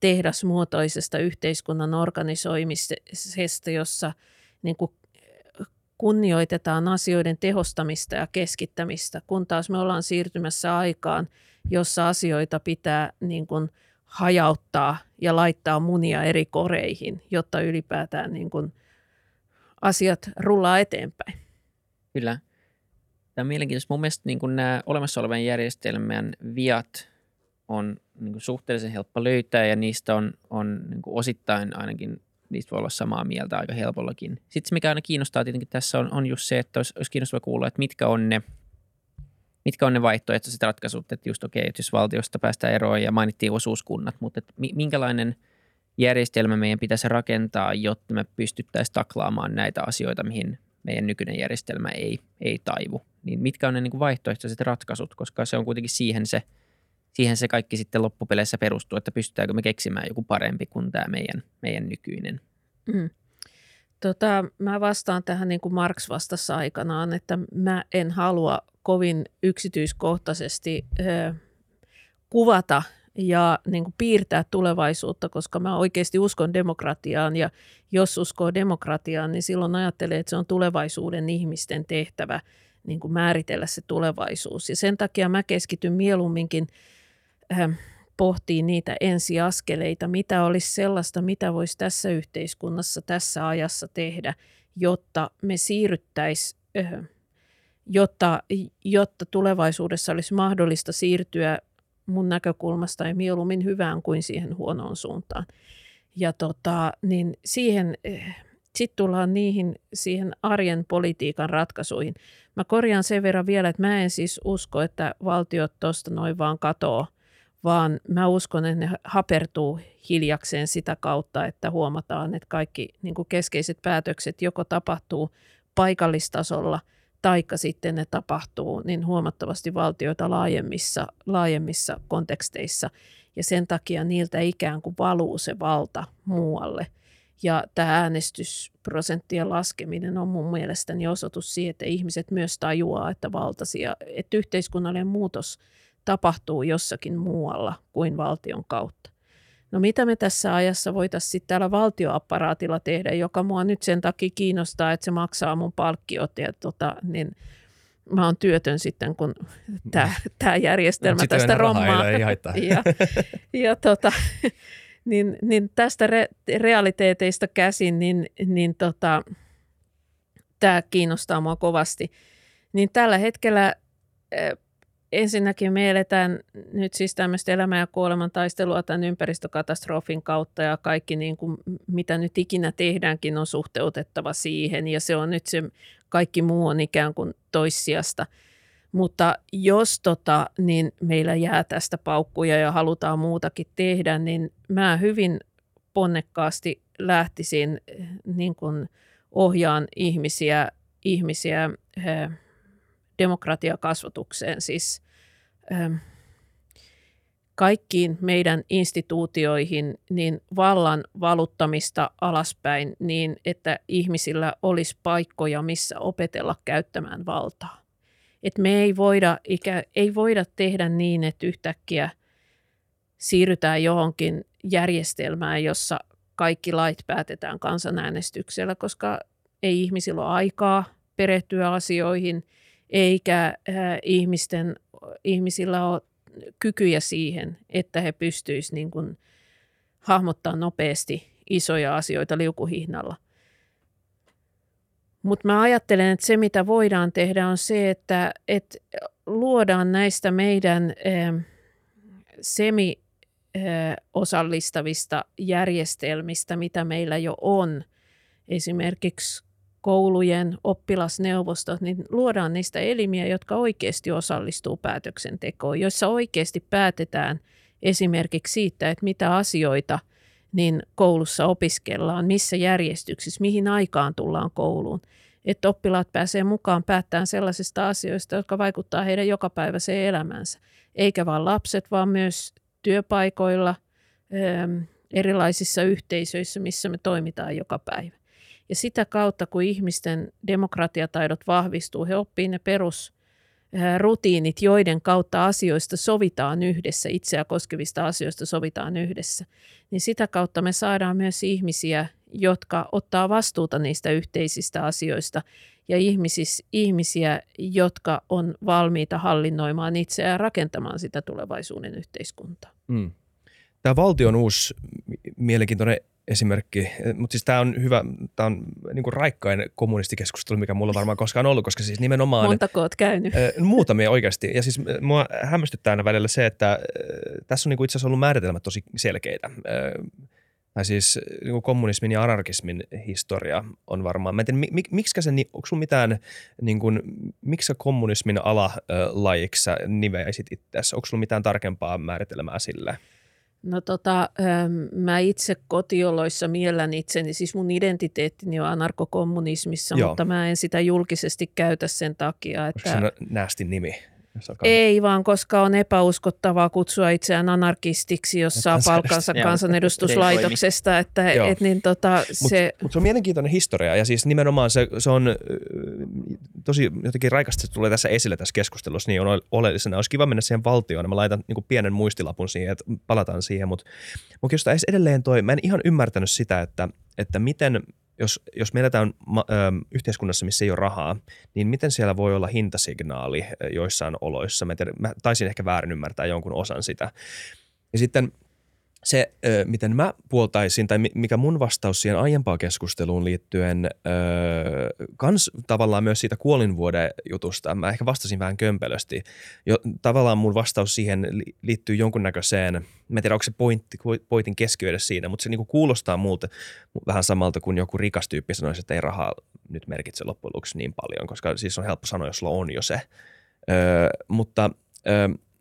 tehdasmuotoisesta yhteiskunnan organisoimisesta, jossa niin kuin kunnioitetaan asioiden tehostamista ja keskittämistä, kun taas me ollaan siirtymässä aikaan, jossa asioita pitää niin kuin hajauttaa ja laittaa munia eri koreihin, jotta ylipäätään niin kuin asiat rullaa eteenpäin. Kyllä. Tämä on mielenkiintoista. Mun mielestä niin kuin nämä olemassa olevan järjestelmän viat on niin kuin suhteellisen helppo löytää ja niistä on, on niin kuin osittain ainakin niistä voi olla samaa mieltä aika helpollakin. Sitten se, mikä aina kiinnostaa tietenkin tässä on, on just se, että olisi, olisi kiinnostavaa kuulla, että mitkä on ne, mitkä on ne vaihtoehtoiset ratkaisut, että just okei, okay, että jos valtiosta päästään eroon ja mainittiin osuuskunnat, mutta että minkälainen järjestelmä meidän pitäisi rakentaa, jotta me pystyttäisiin taklaamaan näitä asioita, mihin meidän nykyinen järjestelmä ei, ei taivu. Niin mitkä on ne niin kuin vaihtoehtoiset ratkaisut, koska se on kuitenkin siihen se, siihen se kaikki sitten loppupeleissä perustuu, että pystytäänkö me keksimään joku parempi kuin tämä meidän, meidän nykyinen. Mm. Tota, mä vastaan tähän niin kuin Marx vastassa aikanaan, että mä en halua kovin yksityiskohtaisesti ö, kuvata ja niin kuin piirtää tulevaisuutta, koska mä oikeasti uskon demokratiaan ja jos uskoo demokratiaan, niin silloin ajattelee, että se on tulevaisuuden ihmisten tehtävä niin kuin määritellä se tulevaisuus. Ja sen takia mä keskityn mieluumminkin äh, pohtii niitä ensiaskeleita, mitä olisi sellaista, mitä voisi tässä yhteiskunnassa, tässä ajassa tehdä, jotta me siirryttäisiin, jotta, jotta tulevaisuudessa olisi mahdollista siirtyä mun näkökulmasta ei mieluummin hyvään kuin siihen huonoon suuntaan. Ja tota, niin siihen, sitten tullaan niihin siihen arjen politiikan ratkaisuihin. Mä korjaan sen verran vielä, että mä en siis usko, että valtiot tuosta noin vaan katoaa vaan mä uskon, että ne hapertuu hiljakseen sitä kautta, että huomataan, että kaikki niin kuin keskeiset päätökset joko tapahtuu paikallistasolla taikka sitten ne tapahtuu niin huomattavasti valtioita laajemmissa, laajemmissa konteksteissa ja sen takia niiltä ikään kuin valuu se valta muualle. Ja tämä äänestysprosenttien laskeminen on mun mielestäni osoitus siitä, että ihmiset myös tajuaa, että valtaisia, että yhteiskunnallinen muutos – tapahtuu jossakin muualla kuin valtion kautta. No mitä me tässä ajassa voitaisiin sitten täällä valtioapparaatilla tehdä, joka mua nyt sen takia kiinnostaa, että se maksaa mun palkkiot ja tota, niin mä oon työtön sitten, kun tämä tää järjestelmä no, tästä rommaa. Ei ja, ja tota, niin, niin tästä re, realiteeteista käsin, niin, niin tota, tämä kiinnostaa mua kovasti. Niin tällä hetkellä ensinnäkin me eletään nyt siis tämmöistä elämän ja kuoleman taistelua tämän ympäristökatastrofin kautta ja kaikki niin kuin, mitä nyt ikinä tehdäänkin on suhteutettava siihen ja se on nyt se kaikki muu on ikään kuin toissijasta. Mutta jos tota, niin meillä jää tästä paukkuja ja halutaan muutakin tehdä, niin mä hyvin ponnekkaasti lähtisin niin kuin ohjaan ihmisiä, ihmisiä demokratiakasvatukseen, siis ähm, kaikkiin meidän instituutioihin niin vallan valuttamista alaspäin niin, että ihmisillä olisi paikkoja, missä opetella käyttämään valtaa. Et me ei voida, ikä, ei voida tehdä niin, että yhtäkkiä siirrytään johonkin järjestelmään, jossa kaikki lait päätetään kansanäänestyksellä, koska ei ihmisillä ole aikaa perehtyä asioihin – eikä äh, ihmisten, ihmisillä ole kykyjä siihen, että he pystyisivät niin kuin hahmottaa nopeasti isoja asioita liukuhihnalla. Mutta mä ajattelen, että se mitä voidaan tehdä on se, että, että luodaan näistä meidän eh, semi osallistavista järjestelmistä, mitä meillä jo on, esimerkiksi koulujen oppilasneuvostot, niin luodaan niistä elimiä, jotka oikeasti osallistuu päätöksentekoon, joissa oikeasti päätetään esimerkiksi siitä, että mitä asioita niin koulussa opiskellaan, missä järjestyksissä, mihin aikaan tullaan kouluun. Että oppilaat pääsee mukaan päättämään sellaisista asioista, jotka vaikuttaa heidän jokapäiväiseen elämänsä. Eikä vain lapset, vaan myös työpaikoilla, erilaisissa yhteisöissä, missä me toimitaan joka päivä. Ja sitä kautta, kun ihmisten demokratiataidot vahvistuu, he oppii ne perusrutiinit, joiden kautta asioista sovitaan yhdessä, itseä koskevista asioista sovitaan yhdessä, niin sitä kautta me saadaan myös ihmisiä, jotka ottaa vastuuta niistä yhteisistä asioista ja ihmisis, ihmisiä, jotka on valmiita hallinnoimaan itseään ja rakentamaan sitä tulevaisuuden yhteiskuntaa. Mm. Tämä valtion uusi mielenkiintoinen esimerkki, mutta siis tämä on hyvä, tämä on niin kuin raikkain kommunistikeskustelu, mikä mulla varmaan koskaan ollut, koska siis nimenomaan... Montako olet käynyt? Muutamia oikeasti. Ja siis mua hämmästyttää aina välillä se, että tässä on niin kuin itse asiassa ollut määritelmät tosi selkeitä tai siis niin kommunismin ja anarkismin historia on varmaan, mä en tiedä, mik, miksi se, onko sulla mitään, niin kuin, miksi kommunismin alalajiksi sä niveäisit itseäsi, onko sulla mitään tarkempaa määritelmää sille? No tota, mä itse kotioloissa miellän itseni, siis mun identiteettini on anarkokommunismissa, Joo. mutta mä en sitä julkisesti käytä sen takia, että... Onko se näästi nimi? Ei vaan, koska on epäuskottavaa kutsua itseään anarkistiksi, jos saa palkkansa kansanedustuslaitoksesta. Että, et, niin tota, se... Mutta se on mielenkiintoinen historia ja siis nimenomaan se, se on tosi jotenkin raikasti se tulee tässä esille tässä keskustelussa, niin on oleellisena. Olisi kiva mennä siihen valtioon, mä laitan niin pienen muistilapun siihen, että palataan siihen, mutta, mutta jos edelleen toi, mä en ihan ymmärtänyt sitä, että, että miten jos, jos me eletään ö, yhteiskunnassa, missä ei ole rahaa, niin miten siellä voi olla hintasignaali joissain oloissa? Mä, tiedän, mä taisin ehkä väärin ymmärtää jonkun osan sitä. Ja sitten se, miten mä puoltaisin, tai mikä mun vastaus siihen aiempaan keskusteluun liittyen, kans tavallaan myös siitä kuolinvuoden jutusta, mä ehkä vastasin vähän kömpelösti. Jo, tavallaan mun vastaus siihen liittyy jonkunnäköiseen, mä en tiedä onko se pointti, pointin keskiöydessä siinä, mutta se niinku kuulostaa muulta vähän samalta kuin joku rikas tyyppi sanoisi, että ei rahaa nyt merkitse loppujen lopuksi niin paljon, koska siis on helppo sanoa, jos sulla on jo se. Öö, mutta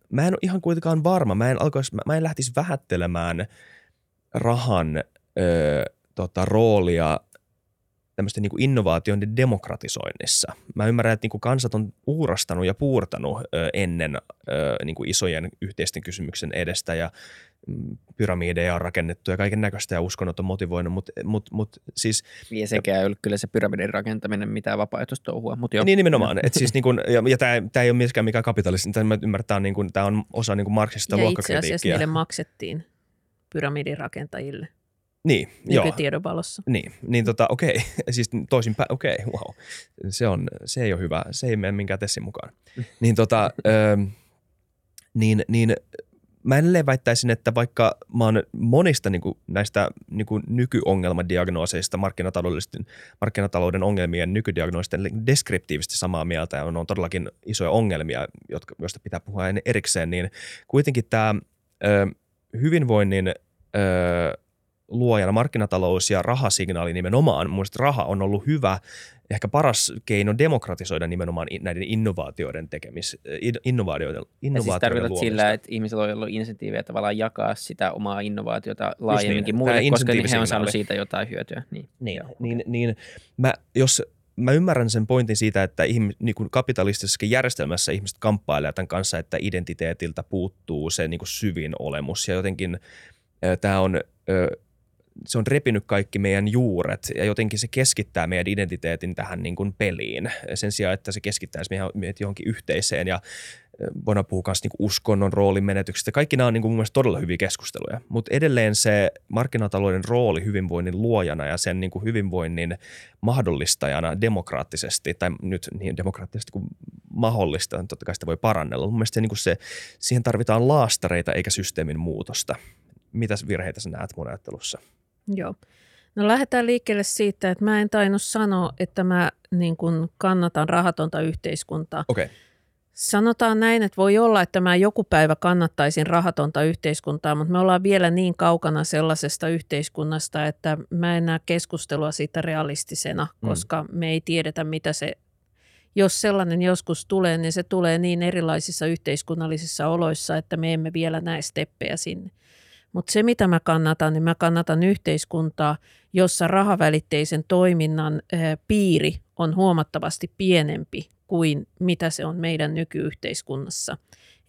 mä en ole ihan kuitenkaan varma. Mä en, alkois, mä, en lähtisi vähättelemään rahan ö, tota, roolia tämmöisten niin innovaatioiden demokratisoinnissa. Mä ymmärrän, että niin kuin kansat on uurastanut ja puurtanut ö, ennen ö, niin kuin isojen yhteisten kysymyksen edestä ja pyramideja on rakennettu ja kaiken näköistä ja uskonnot on motivoinut, mutta mut, mut, siis... Ja sekään ei ole kyllä se pyramidin rakentaminen mitään vapaaehtoistouhua, mutta joo. Niin nimenomaan, että siis niin kuin, ja, ja tämä ei ole myöskään mikään kapitalismi, tämä ymmärtää, niin kuin, tämä on osa niin kuin marksista luokkakritiikkiä. Ja itse asiassa niille maksettiin pyramidin rakentajille. Niin, Nykytiedon valossa. Niin, niin tota, okei, siis toisinpäin, okei, wow. Se, on, se ei ole hyvä, se ei mene minkään tessin mukaan. niin tota, ö, niin, niin mä edelleen väittäisin, että vaikka mä oon monista niin kuin, näistä niin kuin nykyongelmadiagnooseista, markkinataloudellisten, markkinatalouden ongelmien nykydiagnoosisten deskriptiivisesti samaa mieltä ja on, todellakin isoja ongelmia, jotka, joista pitää puhua erikseen, niin kuitenkin tämä hyvinvoinnin ö, luojana markkinatalous ja rahasignaali nimenomaan. Mun raha on ollut hyvä, ehkä paras keino demokratisoida nimenomaan näiden innovaatioiden tekemis, innovaatioiden, innovaatioiden ja siis sillä, että ihmisillä on ollut insentiivejä tavallaan jakaa sitä omaa innovaatiota laajemminkin niin, muille, koska he on saanut siitä jotain hyötyä. Niin, niin, niin, niin. Mä, jos mä ymmärrän sen pointin siitä, että ihmis, niin kuin kapitalistisessa järjestelmässä ihmiset kamppailevat tämän kanssa, että identiteetiltä puuttuu se niin kuin syvin olemus. Ja jotenkin tämä on se on repinyt kaikki meidän juuret ja jotenkin se keskittää meidän identiteetin tähän niin kuin peliin sen sijaan, että se keskittäisi meidät johonkin yhteiseen ja voidaan puhua myös niin uskonnon roolin menetyksestä. Kaikki nämä on niin kuin mun mielestä todella hyviä keskusteluja, mutta edelleen se markkinatalouden rooli hyvinvoinnin luojana ja sen niin kuin hyvinvoinnin mahdollistajana demokraattisesti, tai nyt niin demokraattisesti kuin mahdollista, totta kai sitä voi parannella. Mun mielestä se, niin kuin se, siihen tarvitaan laastareita eikä systeemin muutosta. Mitäs virheitä sä näet mun ajattelussa? Joo. No lähdetään liikkeelle siitä, että mä en tainnut sanoa, että mä niin kuin kannatan rahatonta yhteiskuntaa. Okei. Sanotaan näin, että voi olla, että mä joku päivä kannattaisin rahatonta yhteiskuntaa, mutta me ollaan vielä niin kaukana sellaisesta yhteiskunnasta, että mä en näe keskustelua siitä realistisena, Mm. koska me ei tiedetä, mitä se, jos sellainen joskus tulee, niin se tulee niin erilaisissa yhteiskunnallisissa oloissa, että me emme vielä näe steppejä sinne. Mutta se, mitä mä kannatan, niin mä kannatan yhteiskuntaa, jossa rahavälitteisen toiminnan piiri on huomattavasti pienempi kuin mitä se on meidän nykyyhteiskunnassa.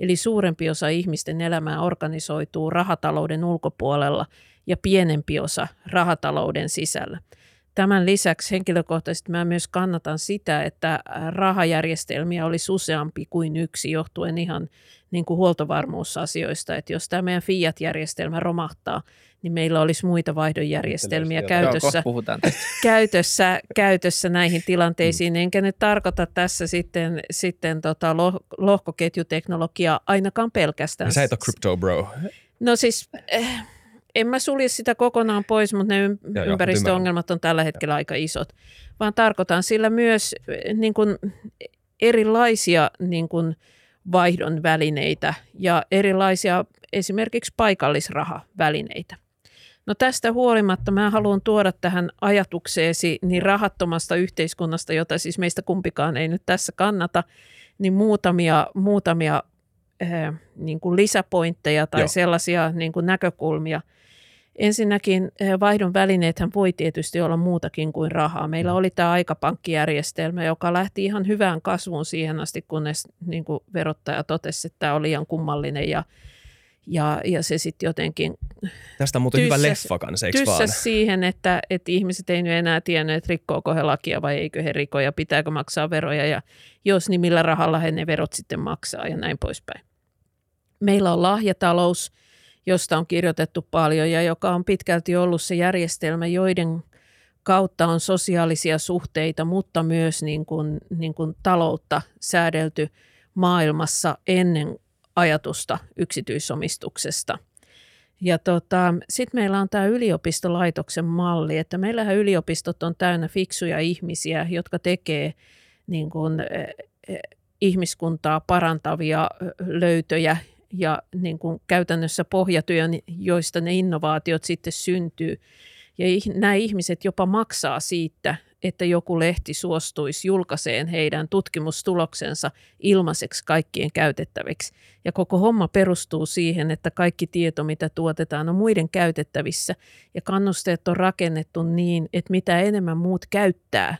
Eli suurempi osa ihmisten elämää organisoituu rahatalouden ulkopuolella ja pienempi osa rahatalouden sisällä. Tämän lisäksi henkilökohtaisesti mä myös kannatan sitä, että rahajärjestelmiä olisi useampi kuin yksi johtuen ihan niin kuin huoltovarmuusasioista. Että jos tämä meidän Fiat-järjestelmä romahtaa, niin meillä olisi muita vaihdonjärjestelmiä käytössä käytössä, käytössä näihin tilanteisiin, enkä nyt tarkoita tässä sitten, sitten tota loh- lohkoketjuteknologiaa ainakaan pelkästään. Sä et ole crypto bro. No siis, eh, en mä sulje sitä kokonaan pois, mutta ne ympäristöongelmat on tällä hetkellä aika isot, vaan tarkoitan sillä myös eh, niin kuin erilaisia niin kuin vaihdon välineitä ja erilaisia esimerkiksi paikallisrahavälineitä. No tästä huolimatta mä haluan tuoda tähän ajatukseesi niin rahattomasta yhteiskunnasta, jota siis meistä kumpikaan ei nyt tässä kannata, niin muutamia, muutamia äh, niin kuin lisäpointteja tai Joo. Joo. sellaisia niin kuin näkökulmia. Ensinnäkin äh, vaihdon välineethän voi tietysti olla muutakin kuin rahaa. Meillä oli tämä aikapankkijärjestelmä, joka lähti ihan hyvään kasvuun siihen asti, kunnes niin kuin verottaja totesi, että tämä oli liian kummallinen ja, ja, ja se sitten jotenkin Tästä on muuten hyvä Tyssäs- leffa kanssa, eikö vaan? siihen, että, että ihmiset ei nyt enää tiennyt, että rikkooko he lakia vai eikö he riko ja pitääkö maksaa veroja ja jos, niin millä rahalla he ne verot sitten maksaa ja näin poispäin. Meillä on lahjatalous, josta on kirjoitettu paljon ja joka on pitkälti ollut se järjestelmä, joiden kautta on sosiaalisia suhteita, mutta myös niin kuin, niin kuin taloutta säädelty maailmassa ennen ajatusta yksityisomistuksesta. Ja tota, sitten meillä on tämä yliopistolaitoksen malli, että meillähän yliopistot on täynnä fiksuja ihmisiä, jotka tekee niin kuin, eh, eh, ihmiskuntaa parantavia löytöjä ja niin kuin käytännössä pohjatyön, joista ne innovaatiot sitten syntyy. Ja nämä ihmiset jopa maksaa siitä, että joku lehti suostuisi julkaiseen heidän tutkimustuloksensa ilmaiseksi kaikkien käytettäviksi. Ja koko homma perustuu siihen, että kaikki tieto, mitä tuotetaan, on muiden käytettävissä. Ja kannusteet on rakennettu niin, että mitä enemmän muut käyttää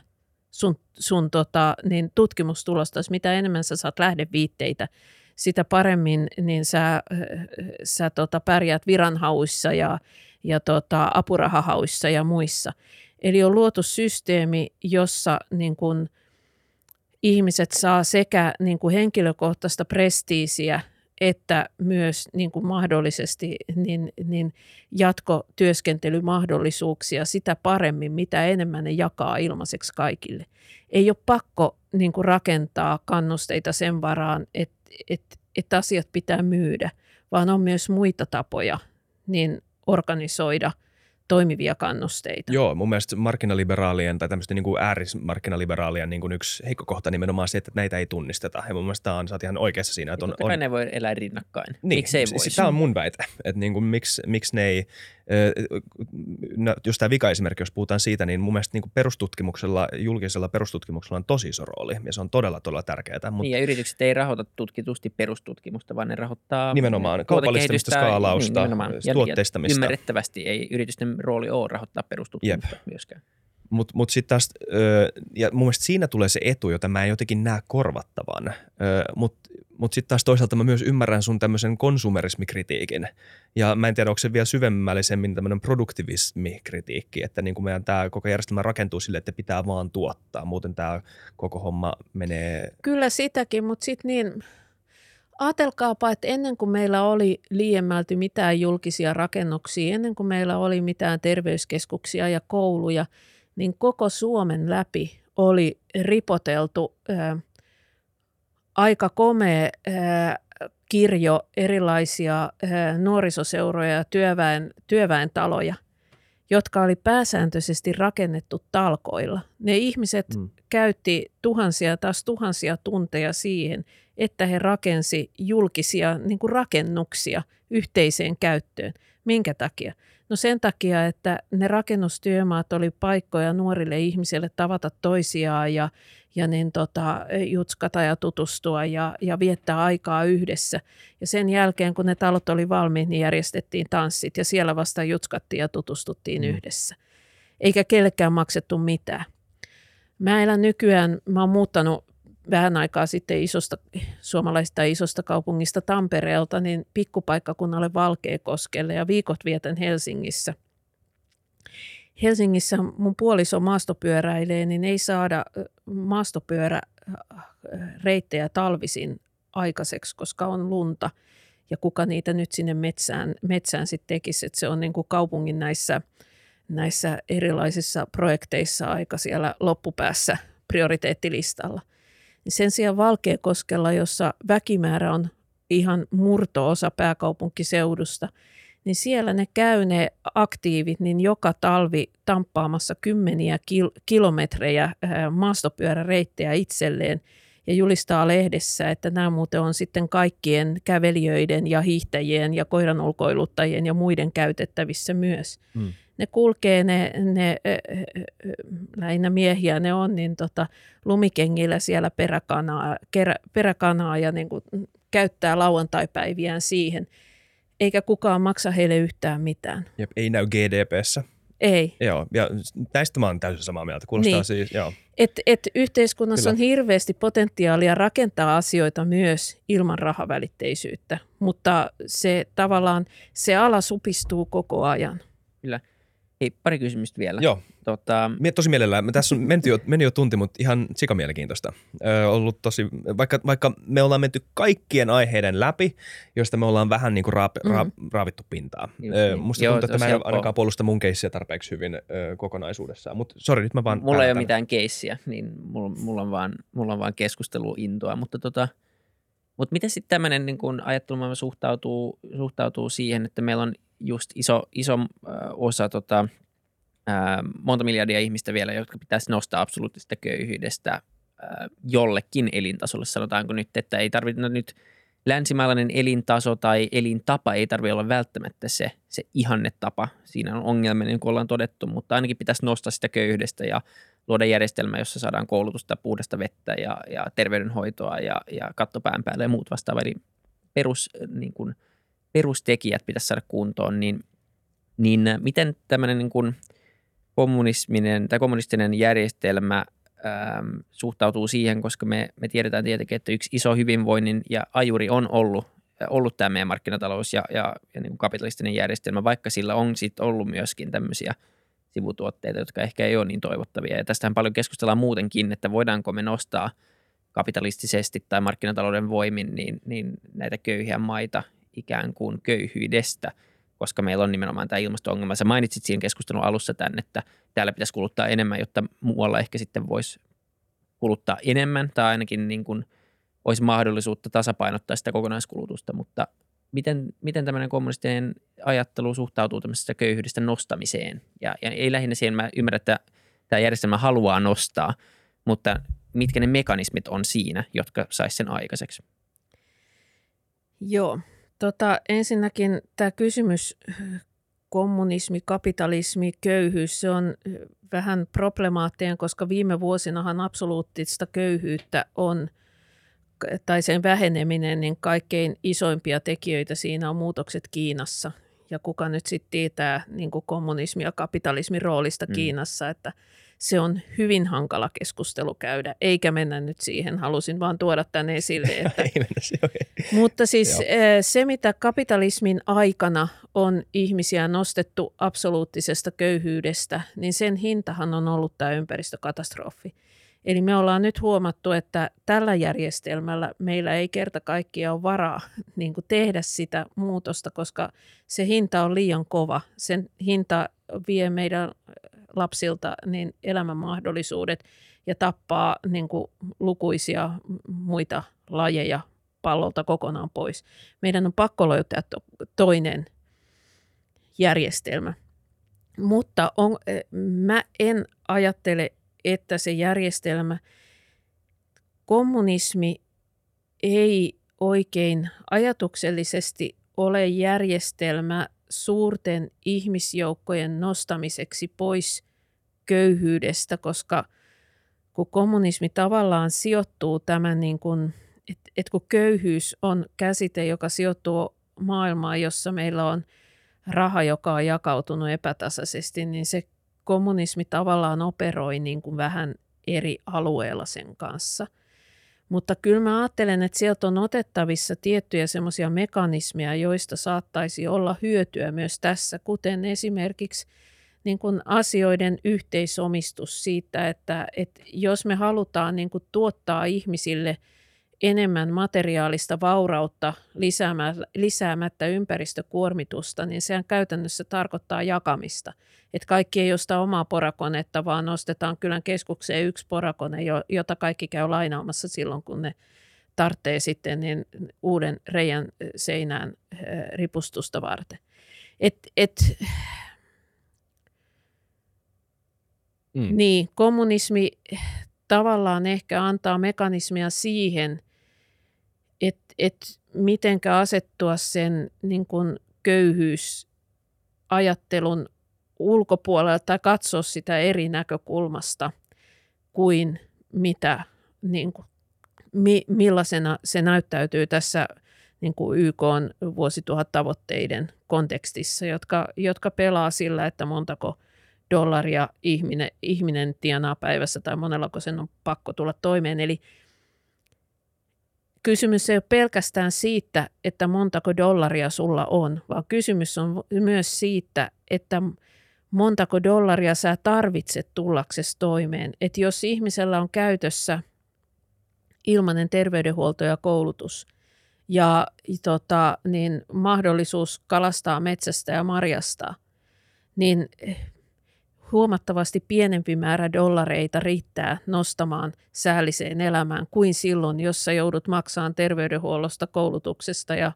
sun, sun tota, niin tutkimustulosta, mitä enemmän sä saat lähdeviitteitä, sitä paremmin niin sä, sä tota, pärjäät viranhauissa ja, ja tota, apurahahauissa ja muissa. Eli on luotu systeemi, jossa niin kun, ihmiset saa sekä niin kuin henkilökohtaista prestiisiä että myös niin kuin mahdollisesti niin, niin jatkotyöskentelymahdollisuuksia sitä paremmin, mitä enemmän ne jakaa ilmaiseksi kaikille. Ei ole pakko niin kuin rakentaa kannusteita sen varaan, että, että, että asiat pitää myydä, vaan on myös muita tapoja niin organisoida toimivia kannusteita. Joo, mun mielestä markkinaliberaalien tai tämmöisten niin kuin äärismarkkinaliberaalien niin kuin yksi heikko kohta nimenomaan se, että näitä ei tunnisteta. Ja mun mielestä tää on, sä oot ihan oikeassa siinä, että on, Totta kai on ne voi elää rinnakkain. Niin, Miksi ei s- voisi? Tämä on mun väite, että niin kuin, miksi, miksi ne ei, no, jos tämä vika-esimerkki, jos puhutaan siitä, niin mun mielestä niin kuin perustutkimuksella, julkisella perustutkimuksella on tosi iso rooli ja se on todella, todella tärkeää. Mutta Niin, ja yritykset ei rahoita tutkitusti perustutkimusta, vaan ne rahoittaa Nimenomaan, kaupallistamista, skaalausta, nimenomaan. Ja- tuotteistamista. Ja ymmärrettävästi ei yritysten rooli ole rahoittaa perustutkimusta Jep. myöskään. Mutta mut sitten taas, ö, ja mun mielestä siinä tulee se etu, jota mä en jotenkin näe korvattavan. Mutta mut sitten taas toisaalta mä myös ymmärrän sun tämmöisen konsumerismikritiikin. Ja mä en tiedä, onko se vielä syvemmällisemmin tämmöinen produktivismikritiikki, että niin kuin meidän tämä koko järjestelmä rakentuu sille, että pitää vaan tuottaa. Muuten tämä koko homma menee... Kyllä sitäkin, mutta sitten niin, ajatelkaapa, että ennen kuin meillä oli liiemmälti mitään julkisia rakennuksia, ennen kuin meillä oli mitään terveyskeskuksia ja kouluja, niin koko Suomen läpi oli ripoteltu ää, aika komea ää, kirjo erilaisia ää, nuorisoseuroja ja työväen, työväentaloja, jotka oli pääsääntöisesti rakennettu talkoilla. Ne ihmiset mm. käytti tuhansia taas tuhansia tunteja siihen, että he rakensi julkisia niin kuin rakennuksia yhteiseen käyttöön. Minkä takia? No sen takia, että ne rakennustyömaat oli paikkoja nuorille ihmisille tavata toisiaan ja, ja niin tota, jutskata ja tutustua ja, ja viettää aikaa yhdessä. Ja sen jälkeen, kun ne talot oli valmiit, niin järjestettiin tanssit ja siellä vasta jutskattiin ja tutustuttiin mm. yhdessä. Eikä kellekään maksettu mitään. Mä elän nykyään, mä oon muuttanut vähän aikaa sitten isosta, suomalaisesta isosta kaupungista Tampereelta, niin pikkupaikkakunnalle Valkeakoskelle ja viikot vietän Helsingissä. Helsingissä mun puoliso maastopyöräilee, niin ei saada maastopyöräreittejä talvisin aikaiseksi, koska on lunta ja kuka niitä nyt sinne metsään, metsään sitten tekisi. Että se on niin kuin kaupungin näissä, näissä erilaisissa projekteissa aika siellä loppupäässä prioriteettilistalla – niin sen sijaan Valkeakoskella, jossa väkimäärä on ihan murto-osa pääkaupunkiseudusta, niin siellä ne käy ne aktiivit niin joka talvi tamppaamassa kymmeniä kil- kilometrejä maastopyöräreittejä itselleen ja julistaa lehdessä, että nämä muuten on sitten kaikkien kävelijöiden ja hiihtäjien ja koiranulkoiluttajien ja muiden käytettävissä myös. Hmm ne kulkee, ne, ne lähinnä miehiä ne on, niin tota, lumikengillä siellä peräkanaa, kerä, peräkanaa ja niin kuin käyttää lauantaipäiviään siihen, eikä kukaan maksa heille yhtään mitään. Jep, ei näy GDPssä. Ei. Joo, ja näistä mä oon täysin samaa mieltä. Kuulostaa niin. siis, joo. Et, et yhteiskunnassa Kyllä. on hirveästi potentiaalia rakentaa asioita myös ilman rahavälitteisyyttä, mutta se tavallaan, se ala supistuu koko ajan. Kyllä. Hei, pari kysymystä vielä. Joo. Tota... Mie tosi mielellään. Me tässä on menty jo, meni jo tunti, mutta ihan sikamielenkiintoista. Öö, ollut tosi, vaikka, vaikka me ollaan menty kaikkien aiheiden läpi, joista me ollaan vähän niin kuin raap, mm-hmm. raap, raavittu pintaa. öö, niin. musta Joo, tuntuu, että mä en ainakaan puolusta mun keissiä tarpeeksi hyvin öö, kokonaisuudessaan. Mutta sori, nyt mä vaan... Mulla ei ole mitään keissiä, niin mulla, mulla, on vaan, mulla on vaan keskusteluintoa. Mutta tota, mutta miten sitten tämmöinen niin ajattelumaailma suhtautuu, suhtautuu siihen, että meillä on just iso, iso osa tota, äh, monta miljardia ihmistä vielä, jotka pitäisi nostaa absoluuttisesta köyhyydestä äh, jollekin elintasolle. Sanotaanko nyt, että ei tarvitse no nyt länsimaalainen elintaso tai elintapa ei tarvitse olla välttämättä se, se ihannetapa. Siinä on ongelmia, niin kuin ollaan todettu, mutta ainakin pitäisi nostaa sitä köyhyydestä ja luoda järjestelmä, jossa saadaan koulutusta, puhdasta vettä ja, ja terveydenhoitoa ja, ja kattopään päälle ja muut vastaavat. Eli perus, niin kuin, perustekijät pitäisi saada kuntoon, niin, niin miten tämmöinen niin kuin kommunisminen tai kommunistinen järjestelmä ähm, suhtautuu siihen, koska me, me tiedetään tietenkin, että yksi iso hyvinvoinnin ja ajuri on ollut, ollut tämä meidän markkinatalous ja, ja, ja niin kuin kapitalistinen järjestelmä, vaikka sillä on sitten ollut myöskin tämmöisiä sivutuotteita, jotka ehkä ei ole niin toivottavia. Ja tästähän paljon keskustellaan muutenkin, että voidaanko me nostaa kapitalistisesti tai markkinatalouden voimin niin, niin näitä köyhiä maita ikään kuin köyhyydestä, koska meillä on nimenomaan tämä ilmasto-ongelma. Sä mainitsit siinä keskustelun alussa tämän, että täällä pitäisi kuluttaa enemmän, jotta muualla ehkä sitten voisi kuluttaa enemmän tai ainakin niin kuin olisi mahdollisuutta tasapainottaa sitä kokonaiskulutusta, mutta miten, miten tämmöinen kommunistinen ajattelu suhtautuu tämmöisestä köyhyydestä nostamiseen? Ja, ja ei lähinnä siihen, mä ymmärrän, että tämä järjestelmä haluaa nostaa, mutta mitkä ne mekanismit on siinä, jotka saisi sen aikaiseksi? Joo, tota, ensinnäkin tämä kysymys kommunismi, kapitalismi, köyhyys, se on vähän problemaattinen, koska viime vuosinahan absoluuttista köyhyyttä on – tai sen väheneminen, niin kaikkein isoimpia tekijöitä siinä on muutokset Kiinassa. Ja kuka nyt sitten tietää niin kommunismi- ja kapitalismin roolista mm. Kiinassa, että se on hyvin hankala keskustelu käydä, eikä mennä nyt siihen. Halusin vaan tuoda tänne esille. Että... Ei mennä siihen, okay. Mutta siis eh, se, mitä kapitalismin aikana on ihmisiä nostettu absoluuttisesta köyhyydestä, niin sen hintahan on ollut tämä ympäristökatastrofi. Eli me ollaan nyt huomattu, että tällä järjestelmällä meillä ei kerta kaikkiaan ole varaa niin kuin tehdä sitä muutosta, koska se hinta on liian kova. Sen hinta vie meidän lapsilta niin elämänmahdollisuudet ja tappaa niin kuin lukuisia muita lajeja pallolta kokonaan pois. Meidän on pakko löytää to- toinen järjestelmä. Mutta on, mä en ajattele, että se järjestelmä, kommunismi ei oikein ajatuksellisesti ole järjestelmä suurten ihmisjoukkojen nostamiseksi pois köyhyydestä, koska kun kommunismi tavallaan sijoittuu tämän niin kuin, että et kun köyhyys on käsite, joka sijoittuu maailmaan, jossa meillä on raha, joka on jakautunut epätasaisesti, niin se kommunismi tavallaan operoi niin kuin vähän eri alueella sen kanssa – mutta kyllä mä ajattelen, että sieltä on otettavissa tiettyjä semmoisia mekanismeja, joista saattaisi olla hyötyä myös tässä, kuten esimerkiksi niin kuin asioiden yhteisomistus siitä, että, että jos me halutaan niin kuin tuottaa ihmisille – enemmän materiaalista vaurautta lisäämättä ympäristökuormitusta, niin sehän käytännössä tarkoittaa jakamista. Että kaikki ei osta omaa porakonetta, vaan nostetaan kylän keskukseen yksi porakone, jota kaikki käy lainaamassa silloin, kun ne tarvitsee sitten niin uuden reijän seinään ripustusta varten. Et, et, mm. Niin, kommunismi tavallaan ehkä antaa mekanismia siihen – että et mitenkä asettua sen niin kuin köyhyysajattelun ulkopuolella tai katsoa sitä eri näkökulmasta kuin mitä, niin kuin, mi, millaisena se näyttäytyy tässä niin kuin YK on vuosituhattavoitteiden kontekstissa, jotka, jotka pelaa sillä, että montako dollaria ihminen, ihminen tienaa päivässä tai monellako sen on pakko tulla toimeen. Eli kysymys ei ole pelkästään siitä, että montako dollaria sulla on, vaan kysymys on myös siitä, että montako dollaria sä tarvitset tullaksesi toimeen. Että jos ihmisellä on käytössä ilmainen terveydenhuolto ja koulutus ja tota, niin mahdollisuus kalastaa metsästä ja marjasta, niin huomattavasti pienempi määrä dollareita riittää nostamaan säälliseen elämään kuin silloin, jos sä joudut maksamaan terveydenhuollosta, koulutuksesta ja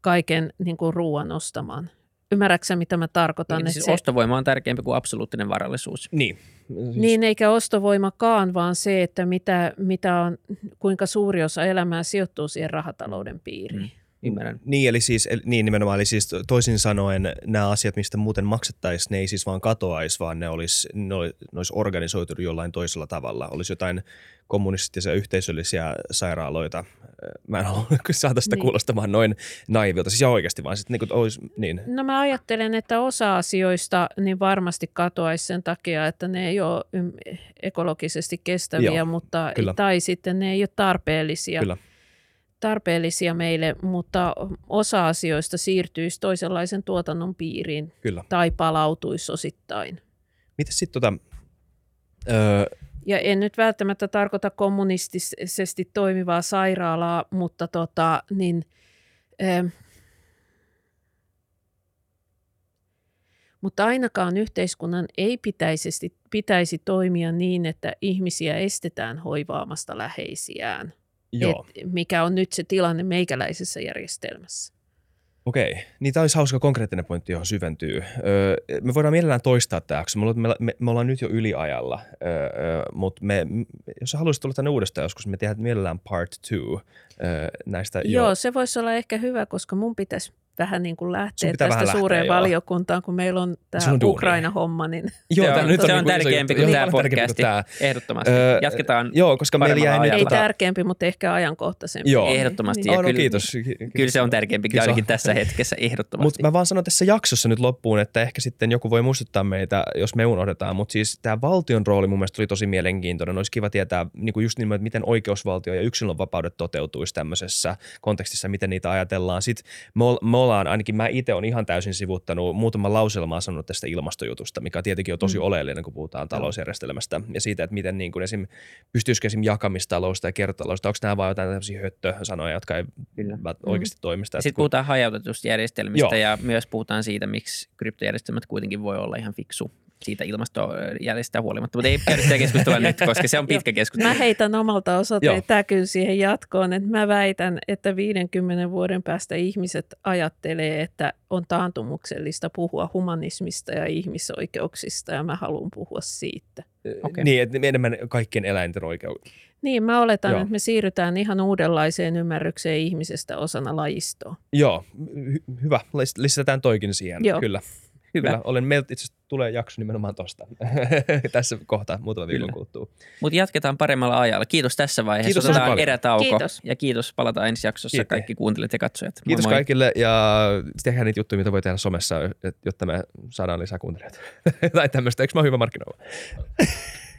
kaiken niin kuin ruoan ostamaan. Ymmärrätkö mitä mä tarkoitan? Niin, siis se... ostovoima on tärkeämpi kuin absoluuttinen varallisuus. Niin. Siis... Niin, eikä ostovoimakaan, vaan se, että mitä, mitä on, kuinka suuri osa elämää sijoittuu siihen rahatalouden piiriin. Mm. Ymmärrän. Niin, eli siis, niin nimenomaan, eli siis toisin sanoen nämä asiat, mistä muuten maksettaisiin, ne ei siis vaan katoaisi, vaan ne olisi, ne olisi organisoitu jollain toisella tavalla. Olisi jotain kommunistisia yhteisöllisiä sairaaloita. Mä en halua saada sitä niin. kuulostamaan noin naivilta, siis oikeasti vaan sitten niin olisi, niin. No mä ajattelen, että osa asioista niin varmasti katoaisi sen takia, että ne ei ole ekologisesti kestäviä, Joo, mutta, kyllä. tai sitten ne ei ole tarpeellisia. Kyllä tarpeellisia meille, mutta osa asioista siirtyisi toisenlaisen tuotannon piiriin Kyllä. tai palautuisi osittain. Miten sitten tota, öö... Ja en nyt välttämättä tarkoita kommunistisesti toimivaa sairaalaa, mutta tota, niin, öö, mutta ainakaan yhteiskunnan ei pitäisi, pitäisi toimia niin, että ihmisiä estetään hoivaamasta läheisiään – Joo. Et mikä on nyt se tilanne meikäläisessä järjestelmässä. Okei, niin tämä olisi hauska konkreettinen pointti, johon syventyy. Öö, me voidaan mielellään toistaa tämä, me, me, me, me ollaan nyt jo yliajalla, öö, mutta me, jos sä haluaisit tulla tänne uudestaan joskus, me tehdään mielellään part two öö, näistä. Joo, jo. se voisi olla ehkä hyvä, koska mun pitäisi vähän niin kuin lähteä tästä lähteä, suureen joo. valiokuntaan, kun meillä on tämä Ukraina-homma. Niin... Joo, tämä nyt on, se on niin tärkeämpi kuin tämä podcasti, tämä. ehdottomasti. Öö, Jatketaan Joo, koska meillä jäi nyt... Ei tärkeämpi, mutta ehkä ajankohtaisempi. Joo. Ehdottomasti. Niin. Oh, no, kyllä, kiitos. Kyllä se on tärkeämpi, kyllä ainakin tässä hetkessä ehdottomasti. Mutta mä vaan sanon tässä jaksossa nyt loppuun, että ehkä sitten joku voi muistuttaa meitä, jos me unohdetaan, mutta siis tämä valtion rooli mun mielestä oli tosi mielenkiintoinen. Olisi kiva tietää niin kuin just niin, että miten oikeusvaltio ja yksilönvapaudet toteutuisi tämmöisessä kontekstissa, miten niitä ajatellaan. Sitten me ollaan, ainakin mä itse on ihan täysin sivuttanut muutaman lauselmaa sanonut tästä ilmastojutusta, mikä tietenkin on tosi mm. oleellinen, kun puhutaan talousjärjestelmästä ja siitä, että miten niin kuin esim, pystyisikö esim. jakamistalousta ja kertaloista, onko nämä vain jotain tämmöisiä höttösanoja, jotka ei Kyllä. oikeasti mm. toimi sitä. Sitten kun... puhutaan hajautetusta järjestelmistä Joo. ja myös puhutaan siitä, miksi kryptojärjestelmät kuitenkin voi olla ihan fiksu siitä ilmastojäljestä huolimatta. Mutta ei käydä sitä keskustelua nyt, koska se on pitkä keskustelu. Mä heitän omalta osalta täkyn siihen jatkoon, että mä väitän, että 50 vuoden päästä ihmiset ajattelee, että on taantumuksellista puhua humanismista ja ihmisoikeuksista ja mä haluan puhua siitä. Okay. Niin, että enemmän kaikkien eläinten oikeuksia. Niin, mä oletan, Joo. että me siirrytään ihan uudenlaiseen ymmärrykseen ihmisestä osana lajistoa. Joo, hy- hyvä. Lisätään toikin siihen, Joo. kyllä. Hyvä. Kyllä, olen, meiltä itse tulee jakso nimenomaan tosta tässä kohtaa muutama viikon kuluttua. Mutta jatketaan paremmalla ajalla. Kiitos tässä vaiheessa. Kiitos Otetaan erätauko. Kiitos. Ja kiitos. Palataan ensi jaksossa kiitos. kaikki kuuntelijat ja katsojat. Kiitos moi. kaikille ja tehdään niitä juttuja, mitä voi tehdä somessa, jotta me saadaan lisää kuuntelijoita. tai tämmöistä. Eikö mä ole hyvä markkinoilla?